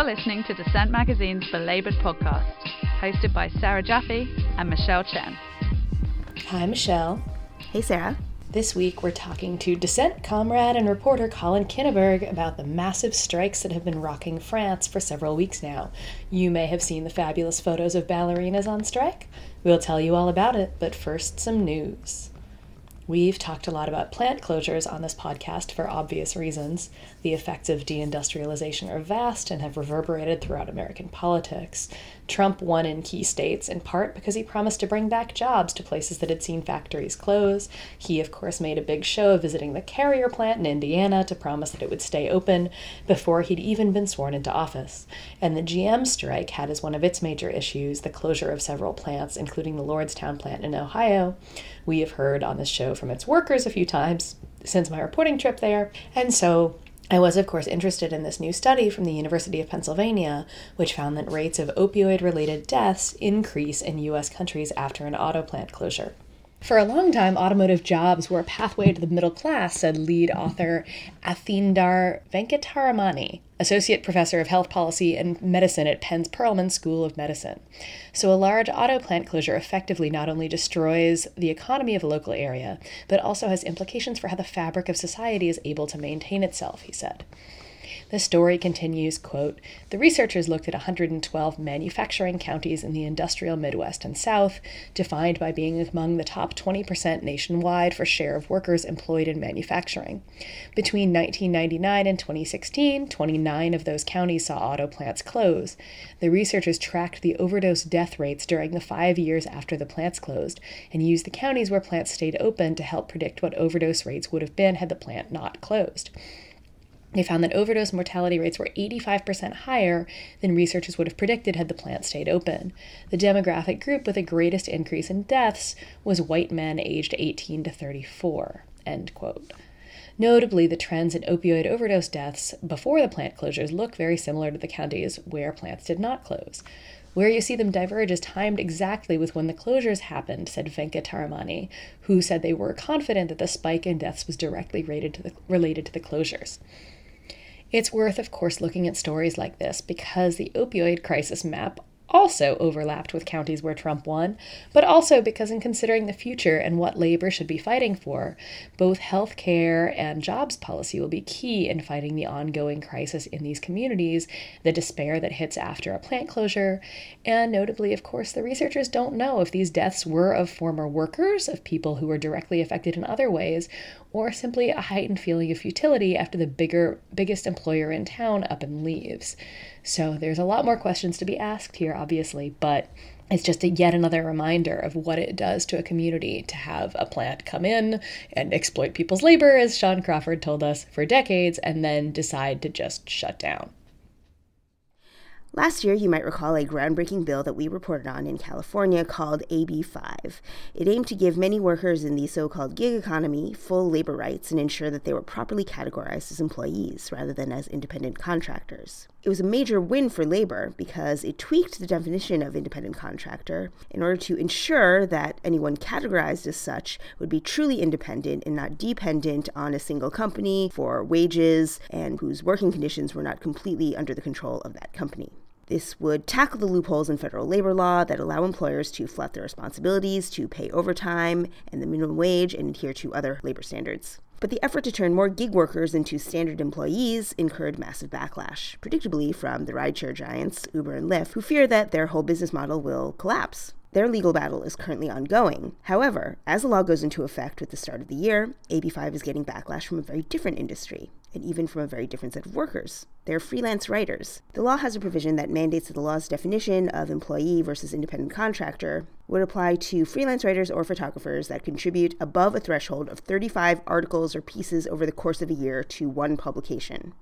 You're listening to Dissent Magazine's Belabored podcast, hosted by Sarah Jaffe and Michelle Chen. Hi, Michelle. Hey, Sarah. This week we're talking to Dissent comrade and reporter Colin Kinniburgh about the massive strikes that have been rocking France for several weeks now. You may have seen the fabulous photos of ballerinas on strike. We'll tell you all about it, but first, some news. We've talked a lot about plant closures on this podcast for obvious reasons. The effects of deindustrialization are vast and have reverberated throughout American politics. Trump won in key states in part because he promised to bring back jobs to places that had seen factories close. He, of course, made a big show of visiting the Carrier plant in Indiana to promise that it would stay open before he'd even been sworn into office. And the GM strike had as one of its major issues the closure of several plants, including the Lordstown plant in Ohio. We have heard on this show from its workers a few times since my reporting trip there, and so I was, of course, interested in this new study from the University of Pennsylvania, which found that rates of opioid related deaths increase in U.S. countries after an auto plant closure. For a long time, automotive jobs were a pathway to the middle class, said lead author Atheendar Venkataramani, associate professor of health policy and medicine at Penn's Perelman School of Medicine. So, a large auto plant closure effectively not only destroys the economy of a local area, but also has implications for how the fabric of society is able to maintain itself, he said. The story continues, quote, The researchers looked at 112 manufacturing counties in the industrial Midwest and South, defined by being among the top 20% nationwide for share of workers employed in manufacturing. Between 1999 and 2016, 29 of those counties saw auto plants close. The researchers tracked the overdose death rates during the five years after the plants closed and used the counties where plants stayed open to help predict what overdose rates would have been had the plant not closed. They found that overdose mortality rates were 85% higher than researchers would have predicted had the plant stayed open. The demographic group with the greatest increase in deaths was white men aged 18 to 34. End quote. Notably, the trends in opioid overdose deaths before the plant closures look very similar to the counties where plants did not close. Where you see them diverge is timed exactly with when the closures happened, said Venkataramani, who said they were confident that the spike in deaths was directly to the, related to the closures. It's worth, of course, looking at stories like this because the opioid crisis map also overlapped with counties where Trump won, but also because, in considering the future and what labor should be fighting for, both health care and jobs policy will be key in fighting the ongoing crisis in these communities, the despair that hits after a plant closure, and notably, of course, the researchers don't know if these deaths were of former workers, of people who were directly affected in other ways, or simply a heightened feeling of futility after the bigger, biggest employer in town up and leaves. So there's a lot more questions to be asked here, obviously, but it's just a yet another reminder of what it does to a community to have a plant come in and exploit people's labor, as Sean Crawford told us, for decades, and then decide to just shut down. Last year, you might recall a groundbreaking bill that we reported on in California called AB 5. It aimed to give many workers in the so called gig economy full labor rights and ensure that they were properly categorized as employees rather than as independent contractors. It was a major win for labor because it tweaked the definition of independent contractor in order to ensure that anyone categorized as such would be truly independent and not dependent on a single company for wages and whose working conditions were not completely under the control of that company. This would tackle the loopholes in federal labor law that allow employers to flout their responsibilities to pay overtime and the minimum wage and adhere to other labor standards. But the effort to turn more gig workers into standard employees incurred massive backlash, predictably from the rideshare giants Uber and Lyft, who fear that their whole business model will collapse. Their legal battle is currently ongoing. However, as the law goes into effect with the start of the year, AB5 is getting backlash from a very different industry and even from a very different set of workers. They're freelance writers. The law has a provision that mandates that the law's definition of employee versus independent contractor would apply to freelance writers or photographers that contribute above a threshold of 35 articles or pieces over the course of a year to one publication.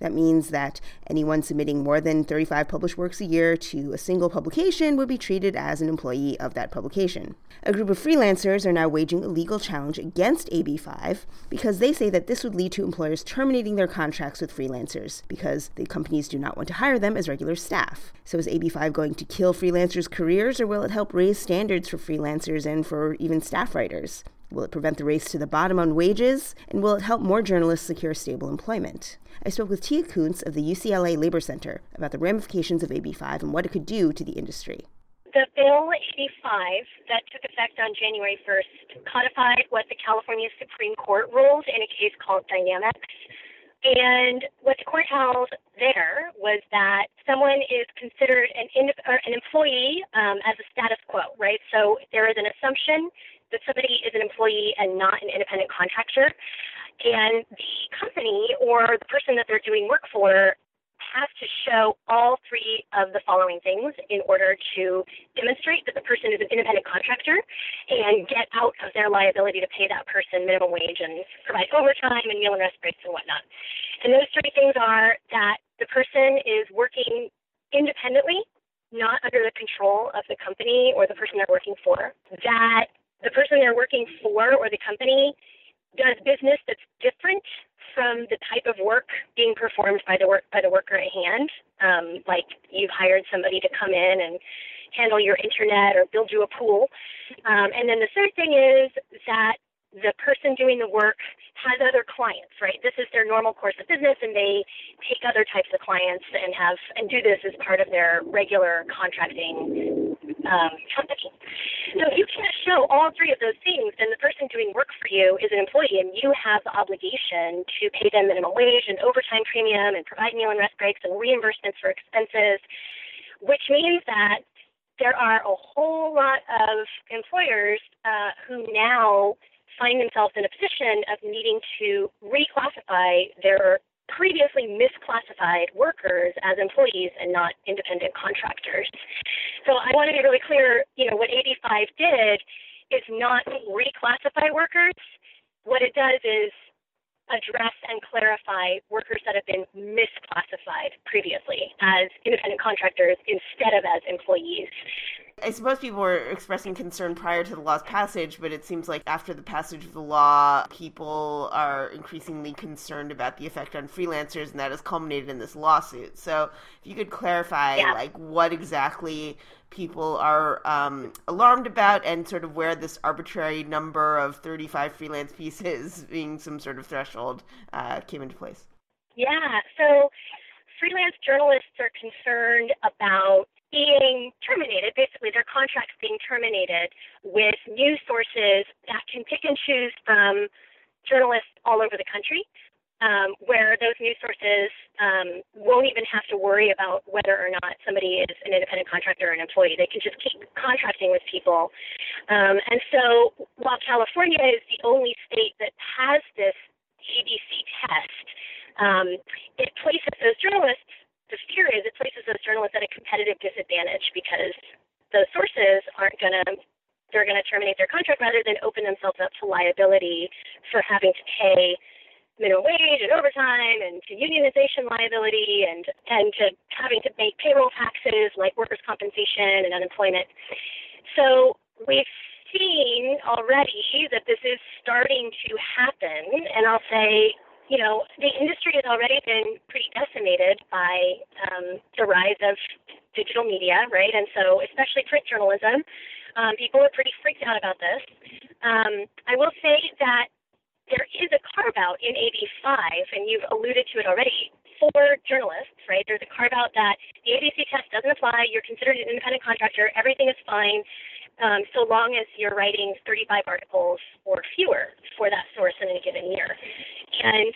That means that anyone submitting more than 35 published works a year to a single publication would be treated as an employee of that publication. A group of freelancers are now waging a legal challenge against AB5 because they say that this would lead to employers terminating their contracts with freelancers because the companies do not want to hire them as regular staff. So is AB5 going to kill freelancers' careers or will it help raise standards for freelancers and for even staff writers? Will it prevent the race to the bottom on wages? And will it help more journalists secure stable employment? I spoke with Tia Koonse of the UCLA Labor Center about the ramifications of AB5 and what it could do to the industry. The Bill AB5 that took effect on January 1st codified what the California Supreme Court ruled in a case called Dynamex. And what the court held there was that someone is considered an, an employee um, as a status quo, right? So there is an assumption that somebody is an employee and not an independent contractor. And the company or the person that they're doing work for has to show all three of the following things in order to demonstrate that the person is an independent contractor and get out of their liability to pay that person minimum wage and provide overtime and meal and rest breaks and whatnot. And those three things are that the person is working independently, not under the control of the company or the person they're working for, that the person they're working for or the company does business that's different from the type of work being performed by the work by the worker at hand. Um, like you've hired somebody to come in and handle your internet or build you a pool. Um, and then the third thing is that the person doing the work has other clients, right? This is their normal course of business, and they take other types of clients and have and do this as part of their regular contracting um, company. So if you can't show all three of those things, then the person doing work for you is an employee, and you have the obligation to pay them minimum wage and overtime premium and provide meal and rest breaks and reimbursements for expenses, which means that there are a whole lot of employers uh, who now find themselves in a position of needing to reclassify their previously misclassified workers as employees and not independent contractors. So I want to be really clear, you know, what AB5 did is not reclassify workers. What it does is address and clarify workers that have been misclassified previously as independent contractors instead of as employees. I suppose people were expressing concern prior to the law's passage, but it seems like after the passage of the law, people are increasingly concerned about the effect on freelancers, and that has culminated in this lawsuit. So, if you could clarify, yeah. like, what exactly people are um, alarmed about, and sort of where this arbitrary number of 35 freelance pieces being some sort of threshold uh, came into place. Yeah. So, freelance journalists are concerned about being terminated, basically their contracts being terminated with news sources that can pick and choose from journalists all over the country, um, where those news sources um, won't even have to worry about whether or not somebody is an independent contractor or an employee. They can just keep contracting with people. Um, and so while California is the only state that has this ABC test, um, it places those journalists the fear is it places those journalists at a competitive disadvantage because those sources aren't going to they're going to terminate their contract rather than open themselves up to liability for having to pay minimum wage and overtime and to unionization liability and and to having to make payroll taxes like workers compensation and unemployment. So we've seen already that this is starting to happen and I'll say you know, the industry has already been pretty decimated by um, the rise of digital media, right? And so, especially print journalism, um, people are pretty freaked out about this. Um, I will say that there is a carve out in AB5, and you've alluded to it already, for journalists, right? There's a carve out that the ABC test doesn't apply. You're considered an independent contractor. Everything is fine. Um, so long as you're writing 35 articles or fewer for that source in a given year. And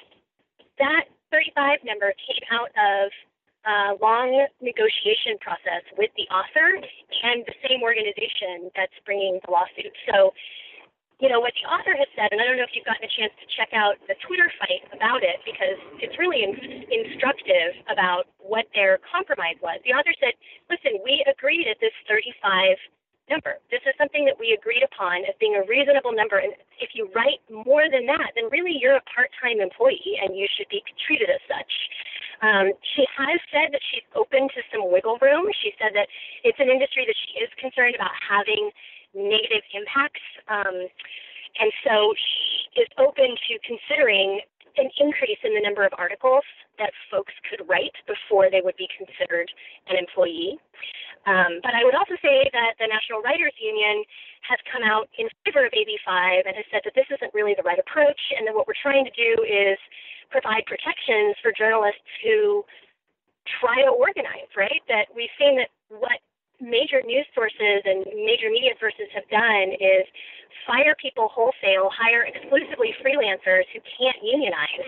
that 35 number came out of a long negotiation process with the author and the same organization that's bringing the lawsuit. So, you know, what the author has said, and I don't know if you've gotten a chance to check out the Twitter fight about it because it's really in- instructive about what their compromise was. The author said, listen, we agreed at this 35 number. This is something that we agreed upon as being a reasonable number. And if you write more than that, then really you're a part time employee and you should be treated as such. Um, she has said that she's open to some wiggle room. She said that it's an industry that she is concerned about having negative impacts. Um, and so she is open to considering an increase in the number of articles that folks could write before they would be considered an employee. Um, but I would also say that the National Writers Union has come out in favor of AB5 and has said that this isn't really the right approach, and that what we're trying to do is provide protections for journalists who try to organize, right? That we've seen that what major news sources and major media sources have done is fire people wholesale, hire exclusively freelancers who can't unionize,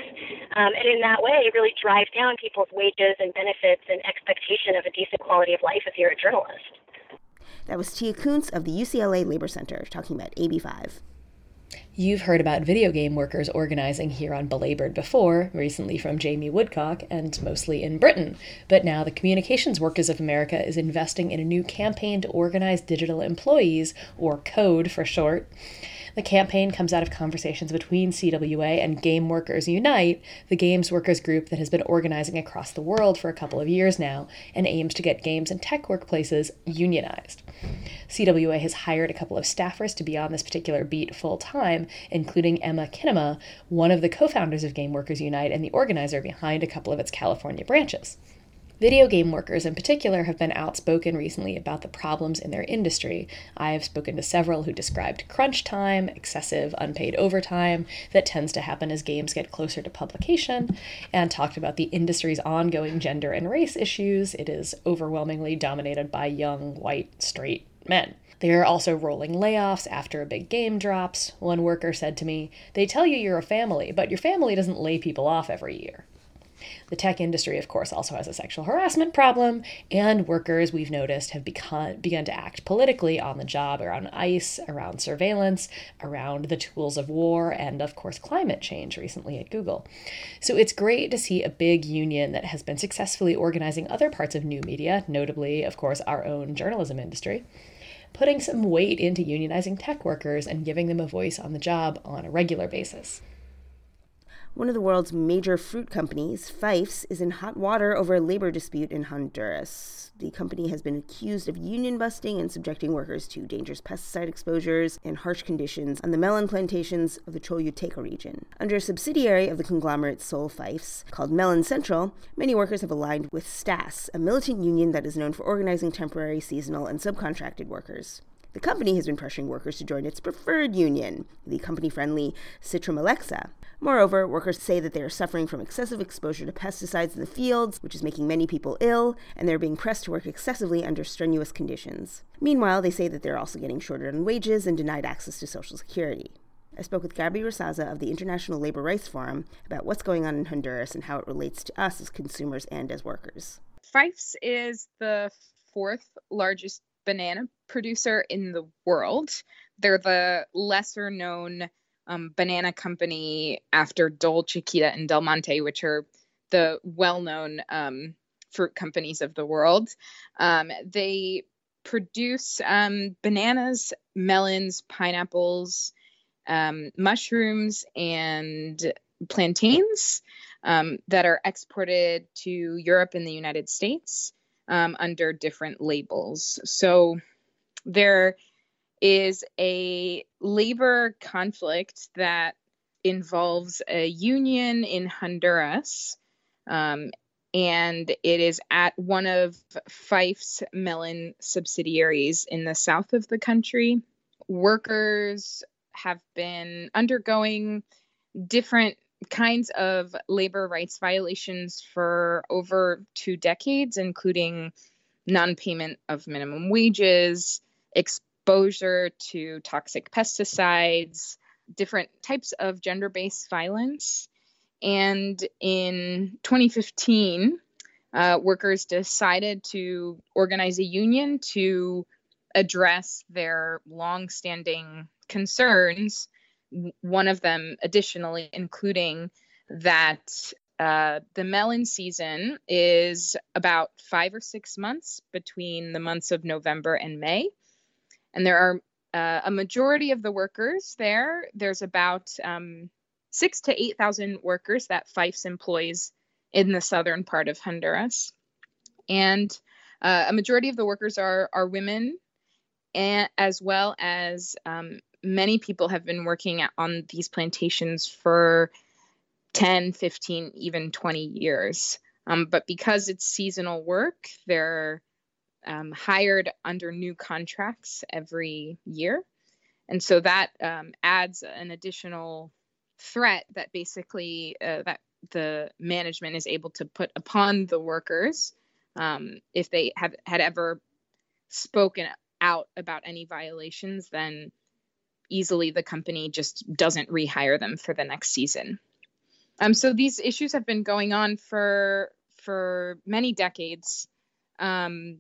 um, and in that way really drive down people's wages and benefits and expectation of a decent quality of life if you're a journalist. That was Tia Koonse of the UCLA Labor Center talking about AB5. You've heard about video game workers organizing here on Belabored before, recently from Jamie Woodcock, and mostly in Britain. But now the Communications Workers of America is investing in a new campaign to organize digital employees, or CODE for short. The campaign comes out of conversations between CWA and Game Workers Unite, the games workers group that has been organizing across the world for a couple of years now and aims to get games and tech workplaces unionized. CWA has hired a couple of staffers to be on this particular beat full time, including Emma Kinema, one of the co founders of Game Workers Unite and the organizer behind a couple of its California branches. Video game workers in particular have been outspoken recently about the problems in their industry. I have spoken to several who described crunch time, excessive unpaid overtime that tends to happen as games get closer to publication, and talked about the industry's ongoing gender and race issues. It is overwhelmingly dominated by young, white, straight men. They are also rolling layoffs after a big game drops. One worker said to me, They tell you you're a family, but your family doesn't lay people off every year. The tech industry, of course, also has a sexual harassment problem, and workers, we've noticed, have begun, begun to act politically on the job around ICE, around surveillance, around the tools of war, and of course, climate change recently at Google. So it's great to see a big union that has been successfully organizing other parts of new media, notably, of course, our own journalism industry putting some weight into unionizing tech workers and giving them a voice on the job on a regular basis. One of the world's major fruit companies, Fyffes, is in hot water over a labor dispute in Honduras. The company has been accused of union busting and subjecting workers to dangerous pesticide exposures and harsh conditions on the melon plantations of the Choluteca region. Under a subsidiary of the conglomerate Sol Fyffes, called Melon Central, many workers have aligned with STAS, a militant union that is known for organizing temporary, seasonal, and subcontracted workers. The company has been pressuring workers to join its preferred union, the company friendly Citramalexa. Moreover, workers say that they are suffering from excessive exposure to pesticides in the fields, which is making many people ill, and they're being pressed to work excessively under strenuous conditions. Meanwhile, they say that they're also getting shorter on wages and denied access to Social Security. I spoke with Gabby Rasaza of the International Labor Rights Forum about what's going on in Honduras and how it relates to us as consumers and as workers. Fyffes is the fourth largest banana producer in the world. They're the lesser known um, banana company after Dole, Chiquita, and Del Monte, which are the well known um, fruit companies of the world. Um, they produce um, bananas, melons, pineapples, um, mushrooms, and plantains um, that are exported to Europe and the United States um, under different labels. So there is a labor conflict that involves a union in Honduras. Um, and it is at one of Fyffes' Melon subsidiaries in the south of the country. Workers have been undergoing different kinds of labor rights violations for over two decades, including non payment of minimum wages, exposure to toxic pesticides, different types of gender based violence. And in 2015, uh, workers decided to organize a union to address their long standing concerns one of them additionally including that uh, the melon season is about five or six months between the months of November and May. And there are uh, a majority of the workers there. There's about um, six to 8,000 workers that Fyffes employs in the southern part of Honduras. And uh, a majority of the workers are, are women, and, as well as um, many people have been working on these plantations for 10, 15, even 20 years. Um, but because it's seasonal work, they're um, hired under new contracts every year. And so that um, adds an additional threat that basically uh, that the management is able to put upon the workers um, if they have had ever spoken out about any violations then easily the company just doesn't rehire them for the next season. Um, so these issues have been going on for for many decades. Um,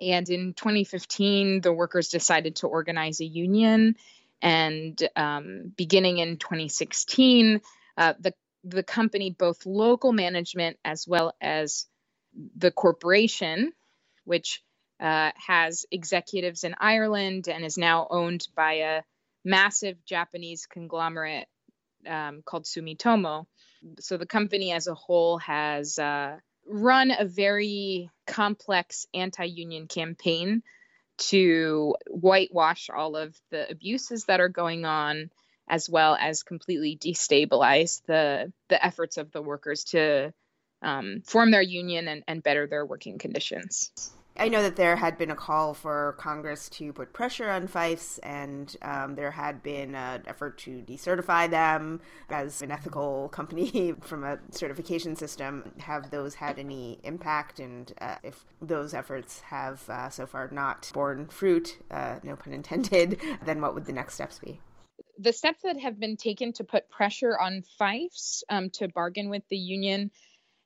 and in 2015 the workers decided to organize a union. And um, beginning in 2016 uh, the the company, both local management as well as the corporation, which uh, has executives in Ireland and is now owned by a massive Japanese conglomerate um, called Sumitomo. So the company as a whole has uh, run a very complex anti union campaign to whitewash all of the abuses that are going on as well as completely destabilize the the efforts of the workers to um, form their union and, and better their working conditions. I know that there had been a call for Congress to put pressure on Fyffes, and um, there had been an effort to decertify them as an ethical company from a certification system. Have those had any impact? And uh, if those efforts have uh, so far not borne fruit, uh, no pun intended, then what would the next steps be? the steps that have been taken to put pressure on Fyffes um, to bargain with the union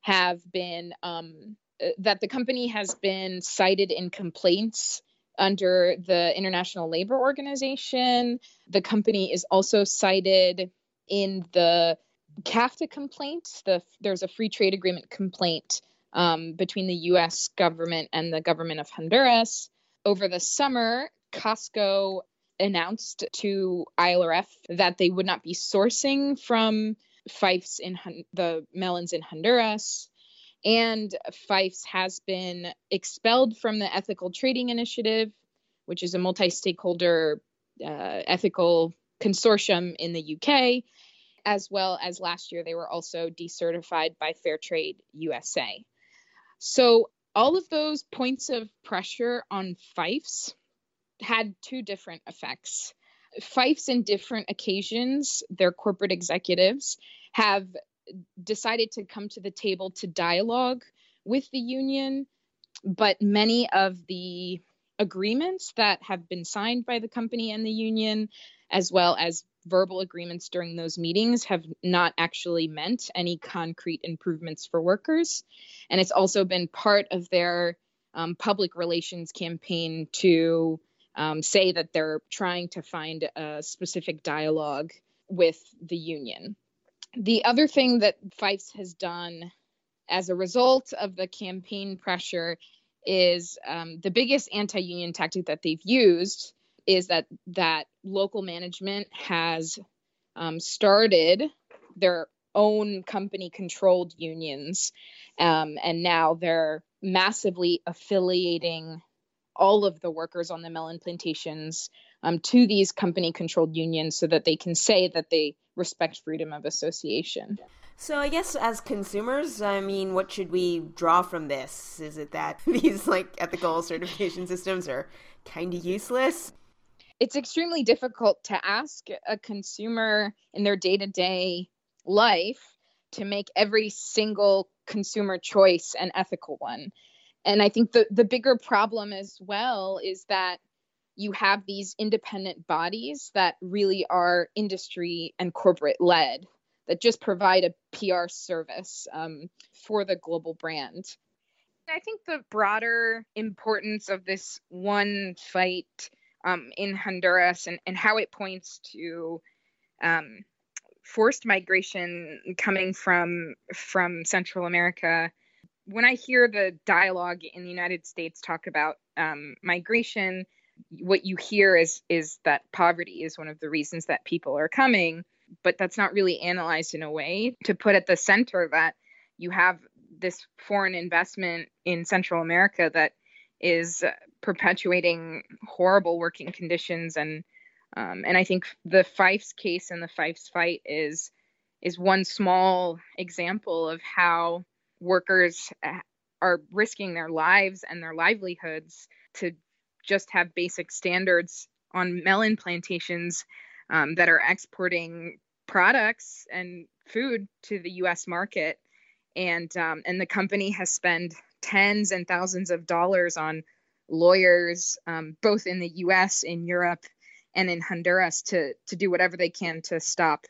have been um, that the company has been cited in complaints under the International Labor Organization. The company is also cited in the CAFTA complaint. The, there's a free trade agreement complaint um, between the U.S. government and the government of Honduras. Over the summer, Costco announced to ILRF that they would not be sourcing from Fyffes in the melons in Honduras. And Fyffes has been expelled from the Ethical Trading Initiative, which is a multi stakeholder uh, ethical consortium in the UK, as well as last year they were also decertified by Fair Trade USA. So, all of those points of pressure on Fyffes had two different effects. Fyffes, in different occasions, their corporate executives have decided to come to the table to dialogue with the union, but many of the agreements that have been signed by the company and the union, as well as verbal agreements during those meetings, have not actually meant any concrete improvements for workers. And it's also been part of their um, public relations campaign to um, say that they're trying to find a specific dialogue with the union. The other thing that Fyffes has done as a result of the campaign pressure is um, the biggest anti-union tactic that they've used is that that local management has um, started their own company controlled unions um, and now they're massively affiliating all of the workers on the melon plantations um, to these company controlled unions so that they can say that they respect freedom of association. So I guess as consumers, I mean, what should we draw from this? Is it that these like ethical certification systems are kind of useless? It's extremely difficult to ask a consumer in their day-to-day life to make every single consumer choice an ethical one and I think the the bigger problem as well is that you have these independent bodies that really are industry and corporate led that just provide a PR service um, for the global brand. I think the broader importance of this one fight um, in Honduras and, and how it points to um, forced migration coming from from Central America when I hear the dialogue in the United States talk about um, migration, what you hear is is that poverty is one of the reasons that people are coming, but that's not really analyzed in a way. To put at the center that you have this foreign investment in Central America that is perpetuating horrible working conditions. And um, and I think the Fyffes case and the Fyffes fight is is one small example of how workers are risking their lives and their livelihoods to just have basic standards on melon plantations um, that are exporting products and food to the U.S. market, and um, and the company has spent tens and thousands of dollars on lawyers, um, both in the U.S., in Europe, and in Honduras, to to do whatever they can to stop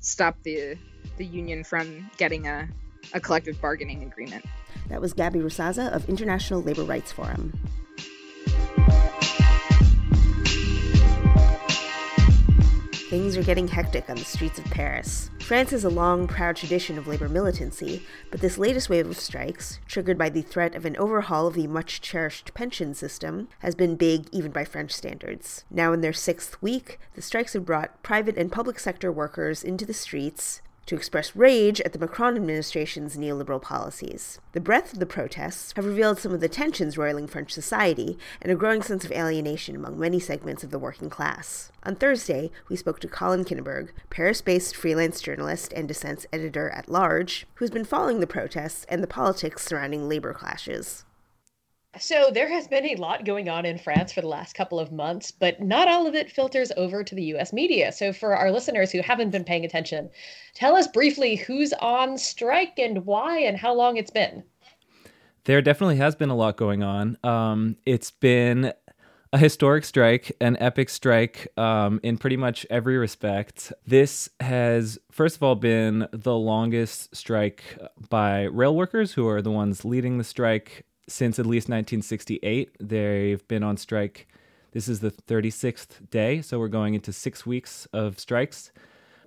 stop the the union from getting a, a collective bargaining agreement. That was Gabby Rasaza of International Labor Rights Forum. Things are getting hectic on the streets of Paris. France has a long, proud tradition of labor militancy, but this latest wave of strikes, triggered by the threat of an overhaul of the much cherished pension system, has been big even by French standards. Now, in their sixth week, the strikes have brought private and public sector workers into the streets to express rage at the Macron administration's neoliberal policies. The breadth of the protests have revealed some of the tensions roiling French society and a growing sense of alienation among many segments of the working class. On Thursday, we spoke to Colin Kinniburgh, Paris based freelance journalist and dissent's editor at large, who's been following the protests and the politics surrounding labor clashes. So there has been a lot going on in France for the last couple of months, but not all of it filters over to the US media. So for our listeners who haven't been paying attention, tell us briefly who's on strike and why and how long it's been. There definitely has been a lot going on. Um, it's been a historic strike, an epic strike um, in pretty much every respect. This has, first of all, been the longest strike by rail workers, who are the ones leading the strike since at least 1968. They've been on strike. This is the 36th day, so we're going into six weeks of strikes.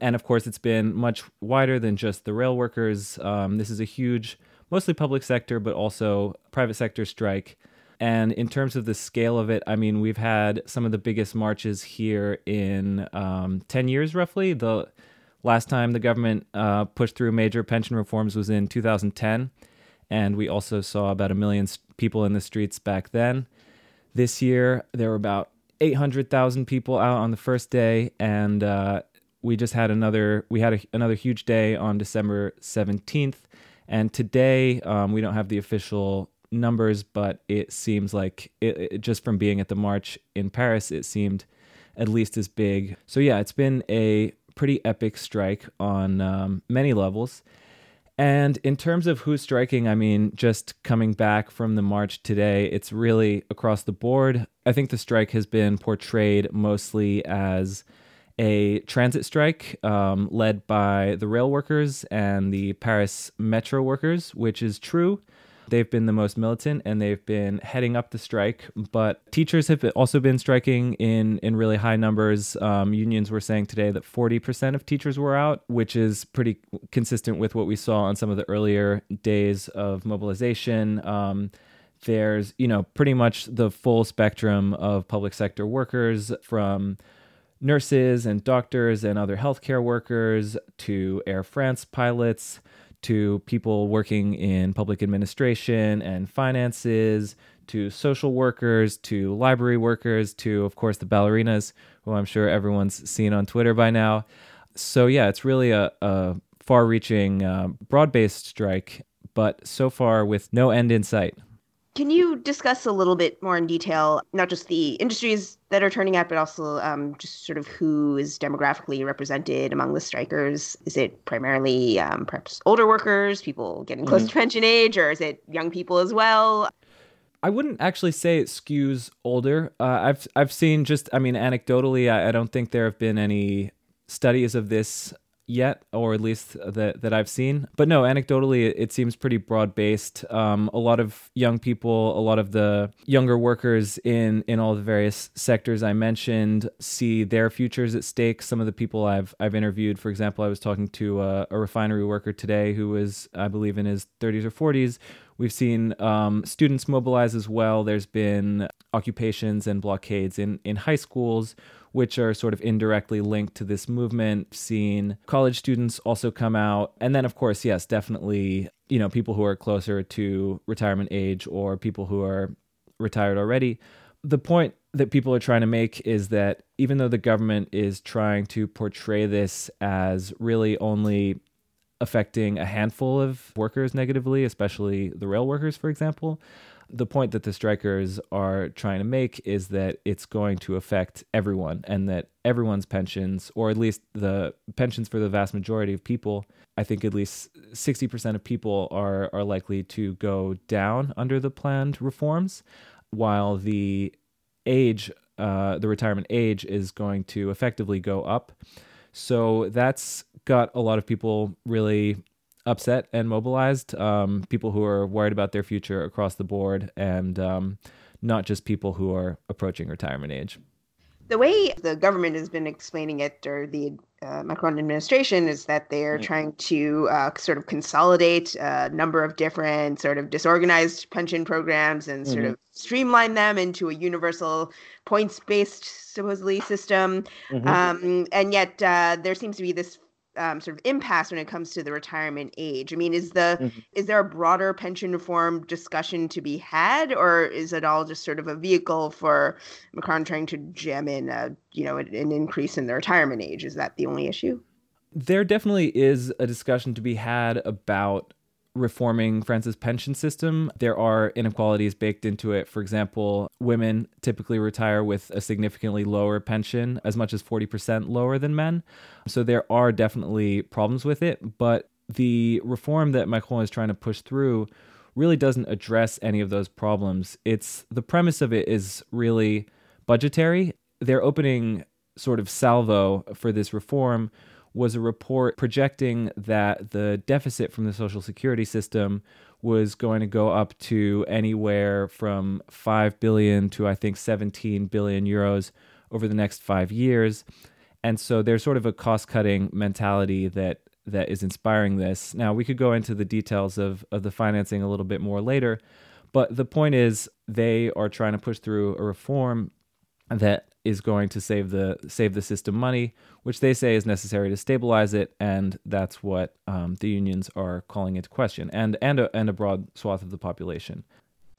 And of course, it's been much wider than just the rail workers. Um, this is a huge, mostly public sector, but also private sector strike. And in terms of the scale of it, I mean, we've had some of the biggest marches here in um, 10 years, roughly. The last time the government uh, pushed through major pension reforms was in 2010 and we also saw about a million people in the streets back then. This year, there were about 800,000 people out on the first day, and uh, we just had another we had a, another huge day on December 17th. And today, um, we don't have the official numbers, but it seems like it, it, just from being at the march in Paris, it seemed at least as big. So yeah, it's been a pretty epic strike on um, many levels. And in terms of who's striking, I mean, just coming back from the march today, it's really across the board. I think the strike has been portrayed mostly as a transit strike um, led by the rail workers and the Paris metro workers, which is true. They've been the most militant and they've been heading up the strike. But teachers have also been striking in, in really high numbers. Um, unions were saying today that 40% of teachers were out, which is pretty consistent with what we saw on some of the earlier days of mobilization. Um, there's, you know, pretty much the full spectrum of public sector workers from nurses and doctors and other healthcare workers to Air France pilots to people working in public administration and finances, to social workers, to library workers, to, of course, the ballerinas, who I'm sure everyone's seen on Twitter by now. So, yeah, it's really a, a far reaching, uh, broad based strike, but so far with no end in sight. Can you discuss a little bit more in detail, not just the industries that are turning out, but also um, just sort of who is demographically represented among the strikers? Is it primarily um, perhaps older workers, people getting close mm-hmm. to pension age, or is it young people as well? I wouldn't actually say it skews older. Uh, I've I've seen just I mean anecdotally, I, I don't think there have been any studies of this yet, or at least that that I've seen. But no, anecdotally, it, seems pretty broad based. Um, a lot of young people, a lot of the younger workers in in all the various sectors I mentioned, see their futures at stake. Some of the people I've I've interviewed, for example, I was talking to a, a refinery worker today who was, I believe, in his 30s or 40s. We've seen um, students mobilize as well. There's been occupations and blockades in in high schools which are sort of indirectly linked to this movement. Seen college students also come out. And then, of course, yes, definitely, you know, people who are closer to retirement age or people who are retired already. The point that people are trying to make is that even though the government is trying to portray this as really only affecting a handful of workers negatively, especially the rail workers, for example. The point that the strikers are trying to make is that it's going to affect everyone and that everyone's pensions, or at least the pensions for the vast majority of people, I think at least 60% of people are, are likely to go down under the planned reforms, while the age, uh, the retirement age, is going to effectively go up. So that's got a lot of people really upset and mobilized. Um, people who are worried about their future across the board, and um, not just people who are approaching retirement age. The way the government has been explaining it, or the uh, Macron administration, is that they are mm-hmm. trying to uh, sort of consolidate a number of different sort of disorganized pension programs and sort mm-hmm. of streamline them into a universal points-based supposedly system. Mm-hmm. Um, and yet uh, there seems to be this um, sort of impasse when it comes to the retirement age. I mean, is the mm-hmm. is there a broader pension reform discussion to be had, or is it all just sort of a vehicle for Macron trying to jam in, a, you know, an increase in the retirement age? Is that the only issue? There definitely is a discussion to be had about reforming France's pension system. There are inequalities baked into it. For example, women typically retire with a significantly lower pension, as much as 40% lower than men. So there are definitely problems with it, but the reform that Macron is trying to push through really doesn't address any of those problems. It's the premise of it is really budgetary. They're opening sort of salvo for this reform was a report projecting that the deficit from the Social Security system was going to go up to anywhere from 5 billion to I think 17 billion euros over the next 5 years. And so there's sort of a cost-cutting mentality that that is inspiring this. Now, we could go into the details of of the financing a little bit more later, but the point is they are trying to push through a reform that is going to save the save the system money, which they say is necessary to stabilize it, and that's what um, the unions are calling into question, and and a, and a broad swath of the population.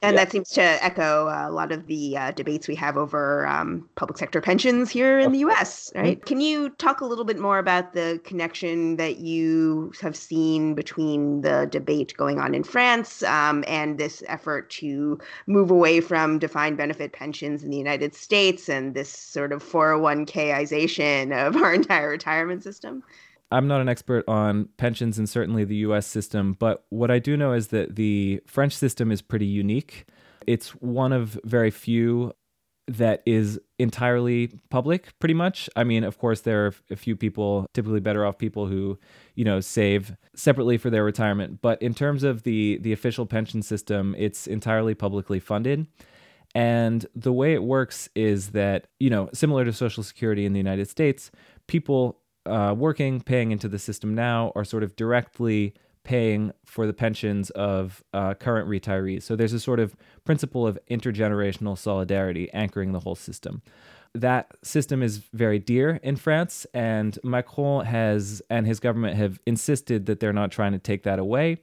And yeah. that seems to echo uh, a lot of the uh, debates we have over um, public sector pensions here in the US, right? Mm-hmm. Can you talk a little bit more about the connection that you have seen between the debate going on in France um, and this effort to move away from defined benefit pensions in the United States and this sort of 401kization of our entire retirement system? I'm not an expert on pensions and certainly the US system, but what I do know is that the French system is pretty unique. It's one of very few that is entirely public pretty much. I mean of course there are a few people typically better off people who you know save separately for their retirement. But in terms of the the official pension system it's entirely publicly funded. And the way it works is that you know similar to social security in the united states people uh, working, paying into the system now, are sort of directly paying for the pensions of uh, current retirees. So there's a sort of principle of intergenerational solidarity anchoring the whole system. That system is very dear in France, and Macron has and his government have insisted that they're not trying to take that away.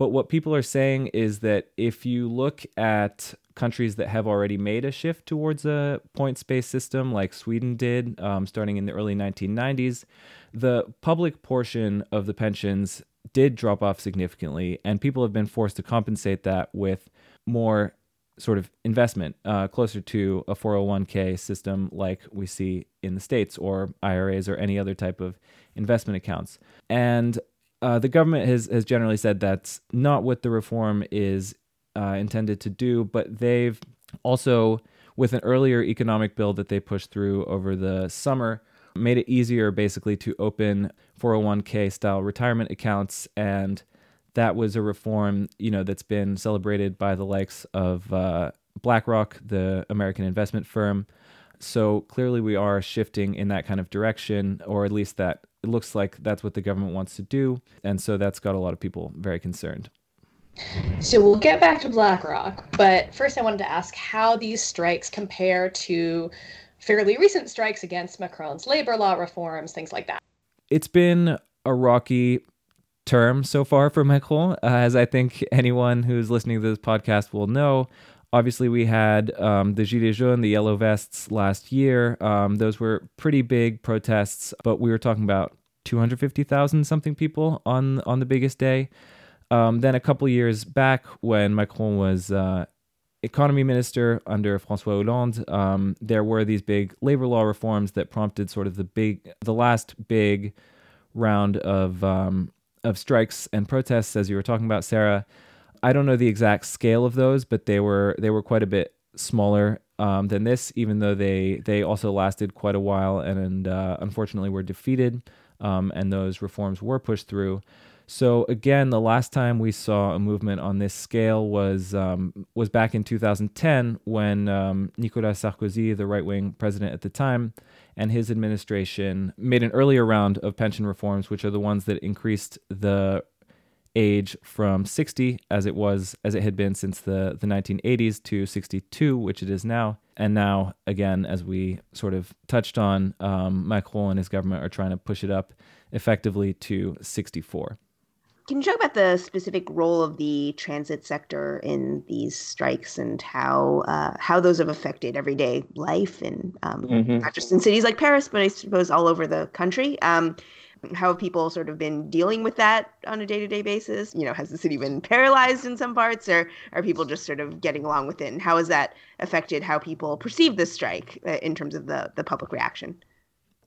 But what people are saying is that if you look at countries that have already made a shift towards a points based system, like Sweden did um, starting in the early 1990s, the public portion of the pensions did drop off significantly, and people have been forced to compensate that with more sort of investment uh, closer to a 401k system like we see in the States or IRAs or any other type of investment accounts. And uh, the government has, has generally said that's not what the reform is uh, intended to do, but they've also, with an earlier economic bill that they pushed through over the summer, made it easier basically to open 401k style retirement accounts and that was a reform you know that's been celebrated by the likes of uh, BlackRock, the American investment firm. So clearly, we are shifting in that kind of direction, or at least that it looks like that's what the government wants to do, and so that's got a lot of people very concerned. So we'll get back to BlackRock, but first I wanted to ask how these strikes compare to fairly recent strikes against Macron's labor law reforms, things like that. It's been a rocky term so far for Macron, uh, as I think anyone who's listening to this podcast will know. Obviously, we had um, the Gilets jaunes, the yellow vests last year. Um, those were pretty big protests, but we were talking about 250,000 something people on on the biggest day. Um, then a couple years back, when Macron was uh, economy minister under François Hollande, um, there were these big labor law reforms that prompted sort of the big, the last big round of um, of strikes and protests, as you were talking about, Sarah. I don't know the exact scale of those, but they were they were quite a bit smaller um, than this, even though they they also lasted quite a while and, and uh, unfortunately were defeated, um, and those reforms were pushed through. So again, the last time we saw a movement on this scale was um, was back in 2010 when um, Nicolas Sarkozy, the right wing president at the time, and his administration made an earlier round of pension reforms, which are the ones that increased the age from 60 as it was as it had been since the the 1980s to 62 which it is now and now again as we sort of touched on um, macron and his government are trying to push it up effectively to 64 can you talk about the specific role of the transit sector in these strikes and how uh, how those have affected everyday life and um, mm-hmm. not just in cities like Paris, but I suppose all over the country? Um, how have people sort of been dealing with that on a day to day basis? You know, has the city been paralyzed in some parts, or are people just sort of getting along with it? And how has that affected how people perceive this strike uh, in terms of the the public reaction?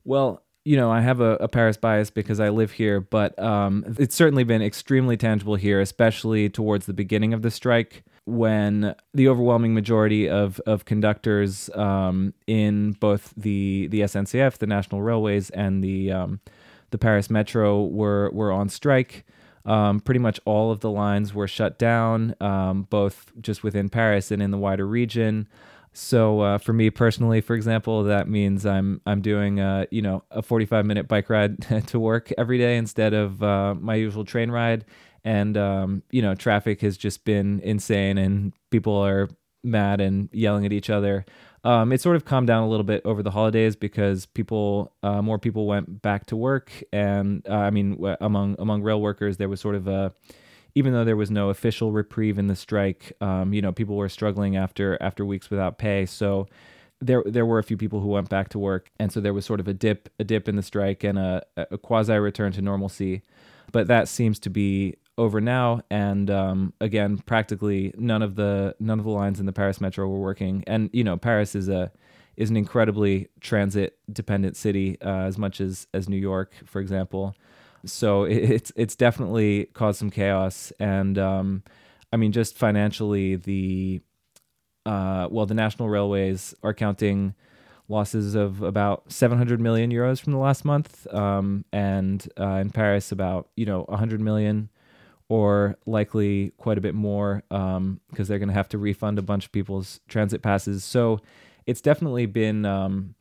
Well, you know, I have a, a, Paris bias because I live here, but um, it's certainly been extremely tangible here, especially towards the beginning of the strike when the overwhelming majority of, of conductors um, in both the the SNCF, the National Railways, and the um, the Paris Metro were were on strike. Um, pretty much all of the lines were shut down, um, both just within Paris and in the wider region. So uh, for me personally, for example, that means I'm I'm doing you know a 45 minute bike ride to work every day instead of uh, my usual train ride, and um, you know traffic has just been insane, and people are mad and yelling at each other. Um, it sort of calmed down a little bit over the holidays because people, uh, more people went back to work, and uh, I mean, among among rail workers, there was sort of a even though there was no official reprieve in the strike, um, you know, people were struggling after after weeks without pay. So there there were a few people who went back to work, and so there was sort of a dip a dip in the strike and a, a quasi return to normalcy. But that seems to be over now, and um, again, practically none of the none of the lines in the Paris metro were working. And you know, Paris is a is an incredibly transit dependent city, uh, as much as as New York, for example. So it's it's definitely caused some chaos, and um, I mean, just financially, the uh, well, the national railways are counting losses of about 700 million euros from the last month, um, and uh, in Paris, about you know 100 million, or likely quite a bit more, because um, they're going to have to refund a bunch of people's transit passes. So it's definitely been um,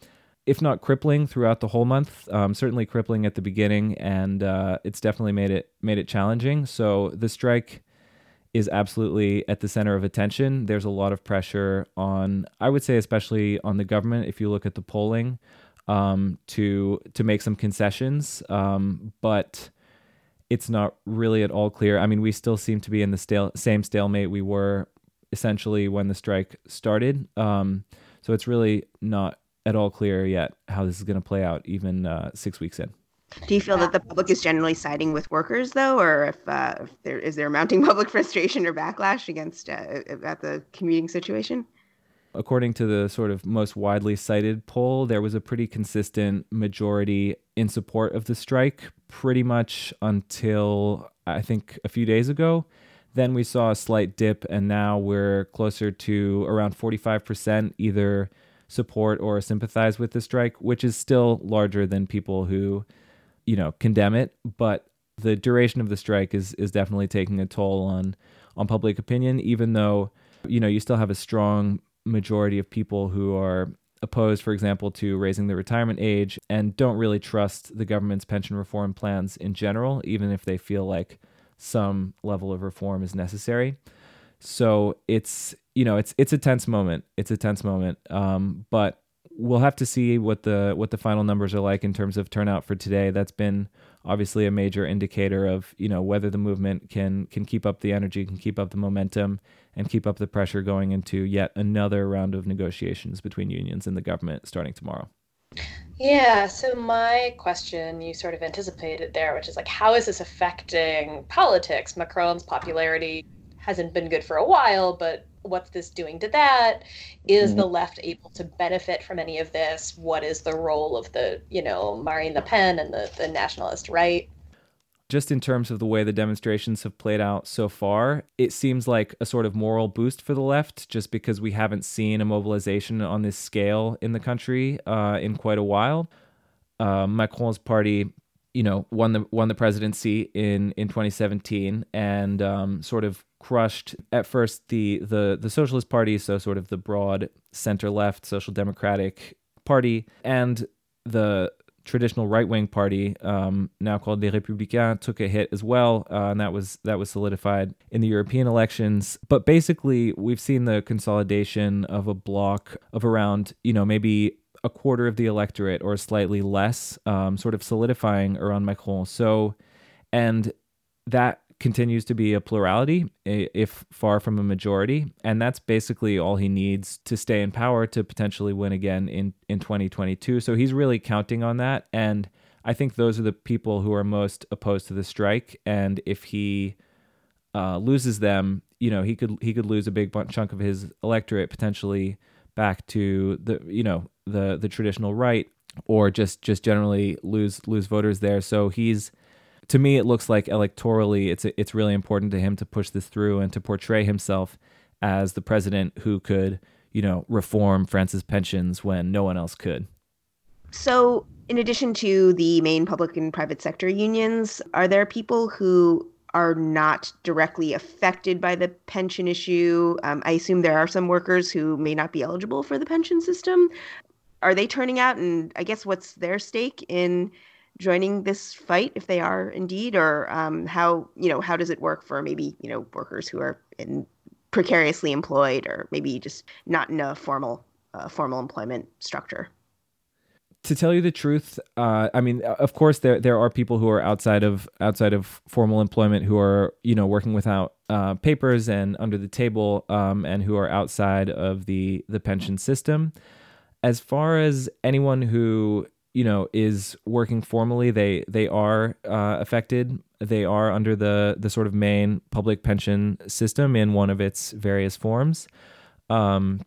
if not crippling throughout the whole month. Um, certainly crippling at the beginning, and uh, it's definitely made it made it challenging. So the strike is absolutely at the center of attention. There's a lot of pressure on, I would say, especially on the government. If you look at the polling, um, to to make some concessions, um, but it's not really at all clear. I mean, we still seem to be in the stale, same stalemate we were essentially when the strike started. Um, so it's really not at all clear yet how this is going to play out, even uh, six weeks in. Do you feel that the public is generally siding with workers, though, or if, uh, if there is there mounting public frustration or backlash against uh, at the commuting situation? According to the sort of most widely cited poll, there was a pretty consistent majority in support of the strike, pretty much until I think a few days ago. Then we saw a slight dip, and now we're closer to around 45% either support or sympathize with the strike, which is still larger than people who, you know, condemn it. But the duration of the strike is is definitely taking a toll on on public opinion, even though, you know, you still have a strong majority of people who are opposed, for example, to raising the retirement age and don't really trust the government's pension reform plans in general, even if they feel like some level of reform is necessary. So it's you know it's it's a tense moment. It's a tense moment. Um, but we'll have to see what the what the final numbers are like in terms of turnout for today. That's been obviously a major indicator of you know whether the movement can can keep up the energy, can keep up the momentum, and keep up the pressure going into yet another round of negotiations between unions and the government starting tomorrow. Yeah, so my question you sort of anticipated there, which is like, how is this affecting politics? Macron's popularity hasn't been good for a while, but what's this doing to that? Is mm-hmm. the left able to benefit from any of this? What is the role of the, you know, Marine Le Pen and the, the nationalist right? Just in terms of the way the demonstrations have played out so far, it seems like a sort of moral boost for the left, just because we haven't seen a mobilization on this scale in the country uh, in quite a while. Uh, Macron's party you know won the won the presidency in in 2017 and um, sort of crushed at first the the the Socialist Party, so sort of the broad center left Social Democratic Party, and the traditional right wing party, um, now called Les Républicains, took a hit as well, uh, and that was that was solidified in the European elections. But basically, we've seen the consolidation of a bloc of around you know maybe a quarter of the electorate or slightly less, um, sort of solidifying around Macron. So, and that continues to be a plurality, if far from a majority. And that's basically all he needs to stay in power to potentially win again in, in 2022. So he's really counting on that. And I think those are the people who are most opposed to the strike. And if he uh, loses them, you know, he could he could lose a big chunk of his electorate potentially back to the you know the the traditional right or just just generally lose lose voters there. So he's to me, it looks like electorally, it's it's really important to him to push this through and to portray himself as the president who could, you know, reform France's pensions when no one else could. So, in addition to the main public and private sector unions, are there people who are not directly affected by the pension issue? Um, I assume there are some workers who may not be eligible for the pension system. Are they turning out? And I guess what's their stake in joining this fight if they are indeed, or um, how you know how does it work for maybe you know workers who are in precariously employed or maybe just not in a formal uh, formal employment structure? to tell you the truth, uh, I mean, of course, there there are people who are outside of outside of formal employment who are you know working without uh, papers and under the table, um, and who are outside of the the pension system. As far as anyone who you know is working formally. They they are uh, affected. They are under the the sort of main public pension system in one of its various forms. Um,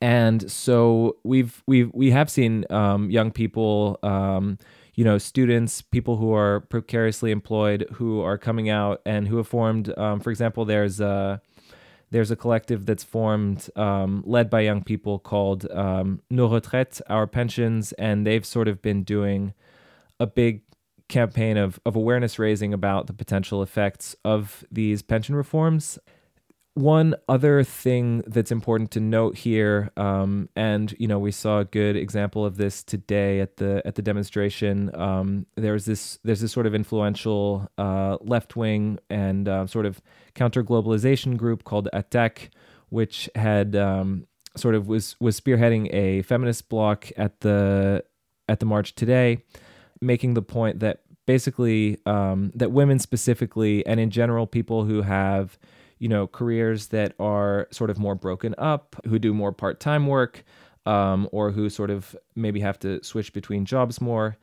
and so we've we've we have seen um, young people um, you know students people who are precariously employed who are coming out and who have formed um, for example there's a there's a collective that's formed, um, led by young people called um, Nos Retraites, Our Pensions, and they've sort of been doing a big campaign of, of awareness raising about the potential effects of these pension reforms. One other thing that's important to note here, um, and you know, we saw a good example of this today at the at the demonstration. Um, there's this there's this sort of influential uh, left wing and uh, sort of counter globalization group called ATTAC, which had um, sort of was was spearheading a feminist bloc at the at the march today, making the point that basically um, that women specifically and in general people who have you know, careers that are sort of more broken up, who do more part time work, um, or who sort of maybe have to switch between jobs more,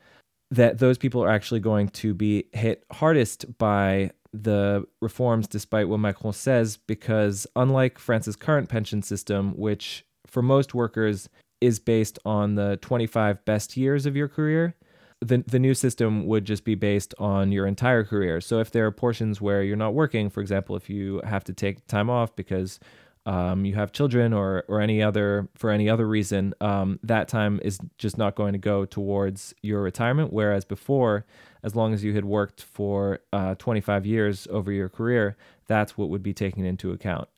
that those people are actually going to be hit hardest by the reforms, despite what Macron says, because unlike France's current pension system, which for most workers is based on the 25 best years of your career, the the new system would just be based on your entire career. So if there are portions where you're not working, for example, if you have to take time off because um, you have children or or any other for any other reason, um, that time is just not going to go towards your retirement. Whereas before, as long as you had worked for uh, 25 years over your career, that's what would be taken into account.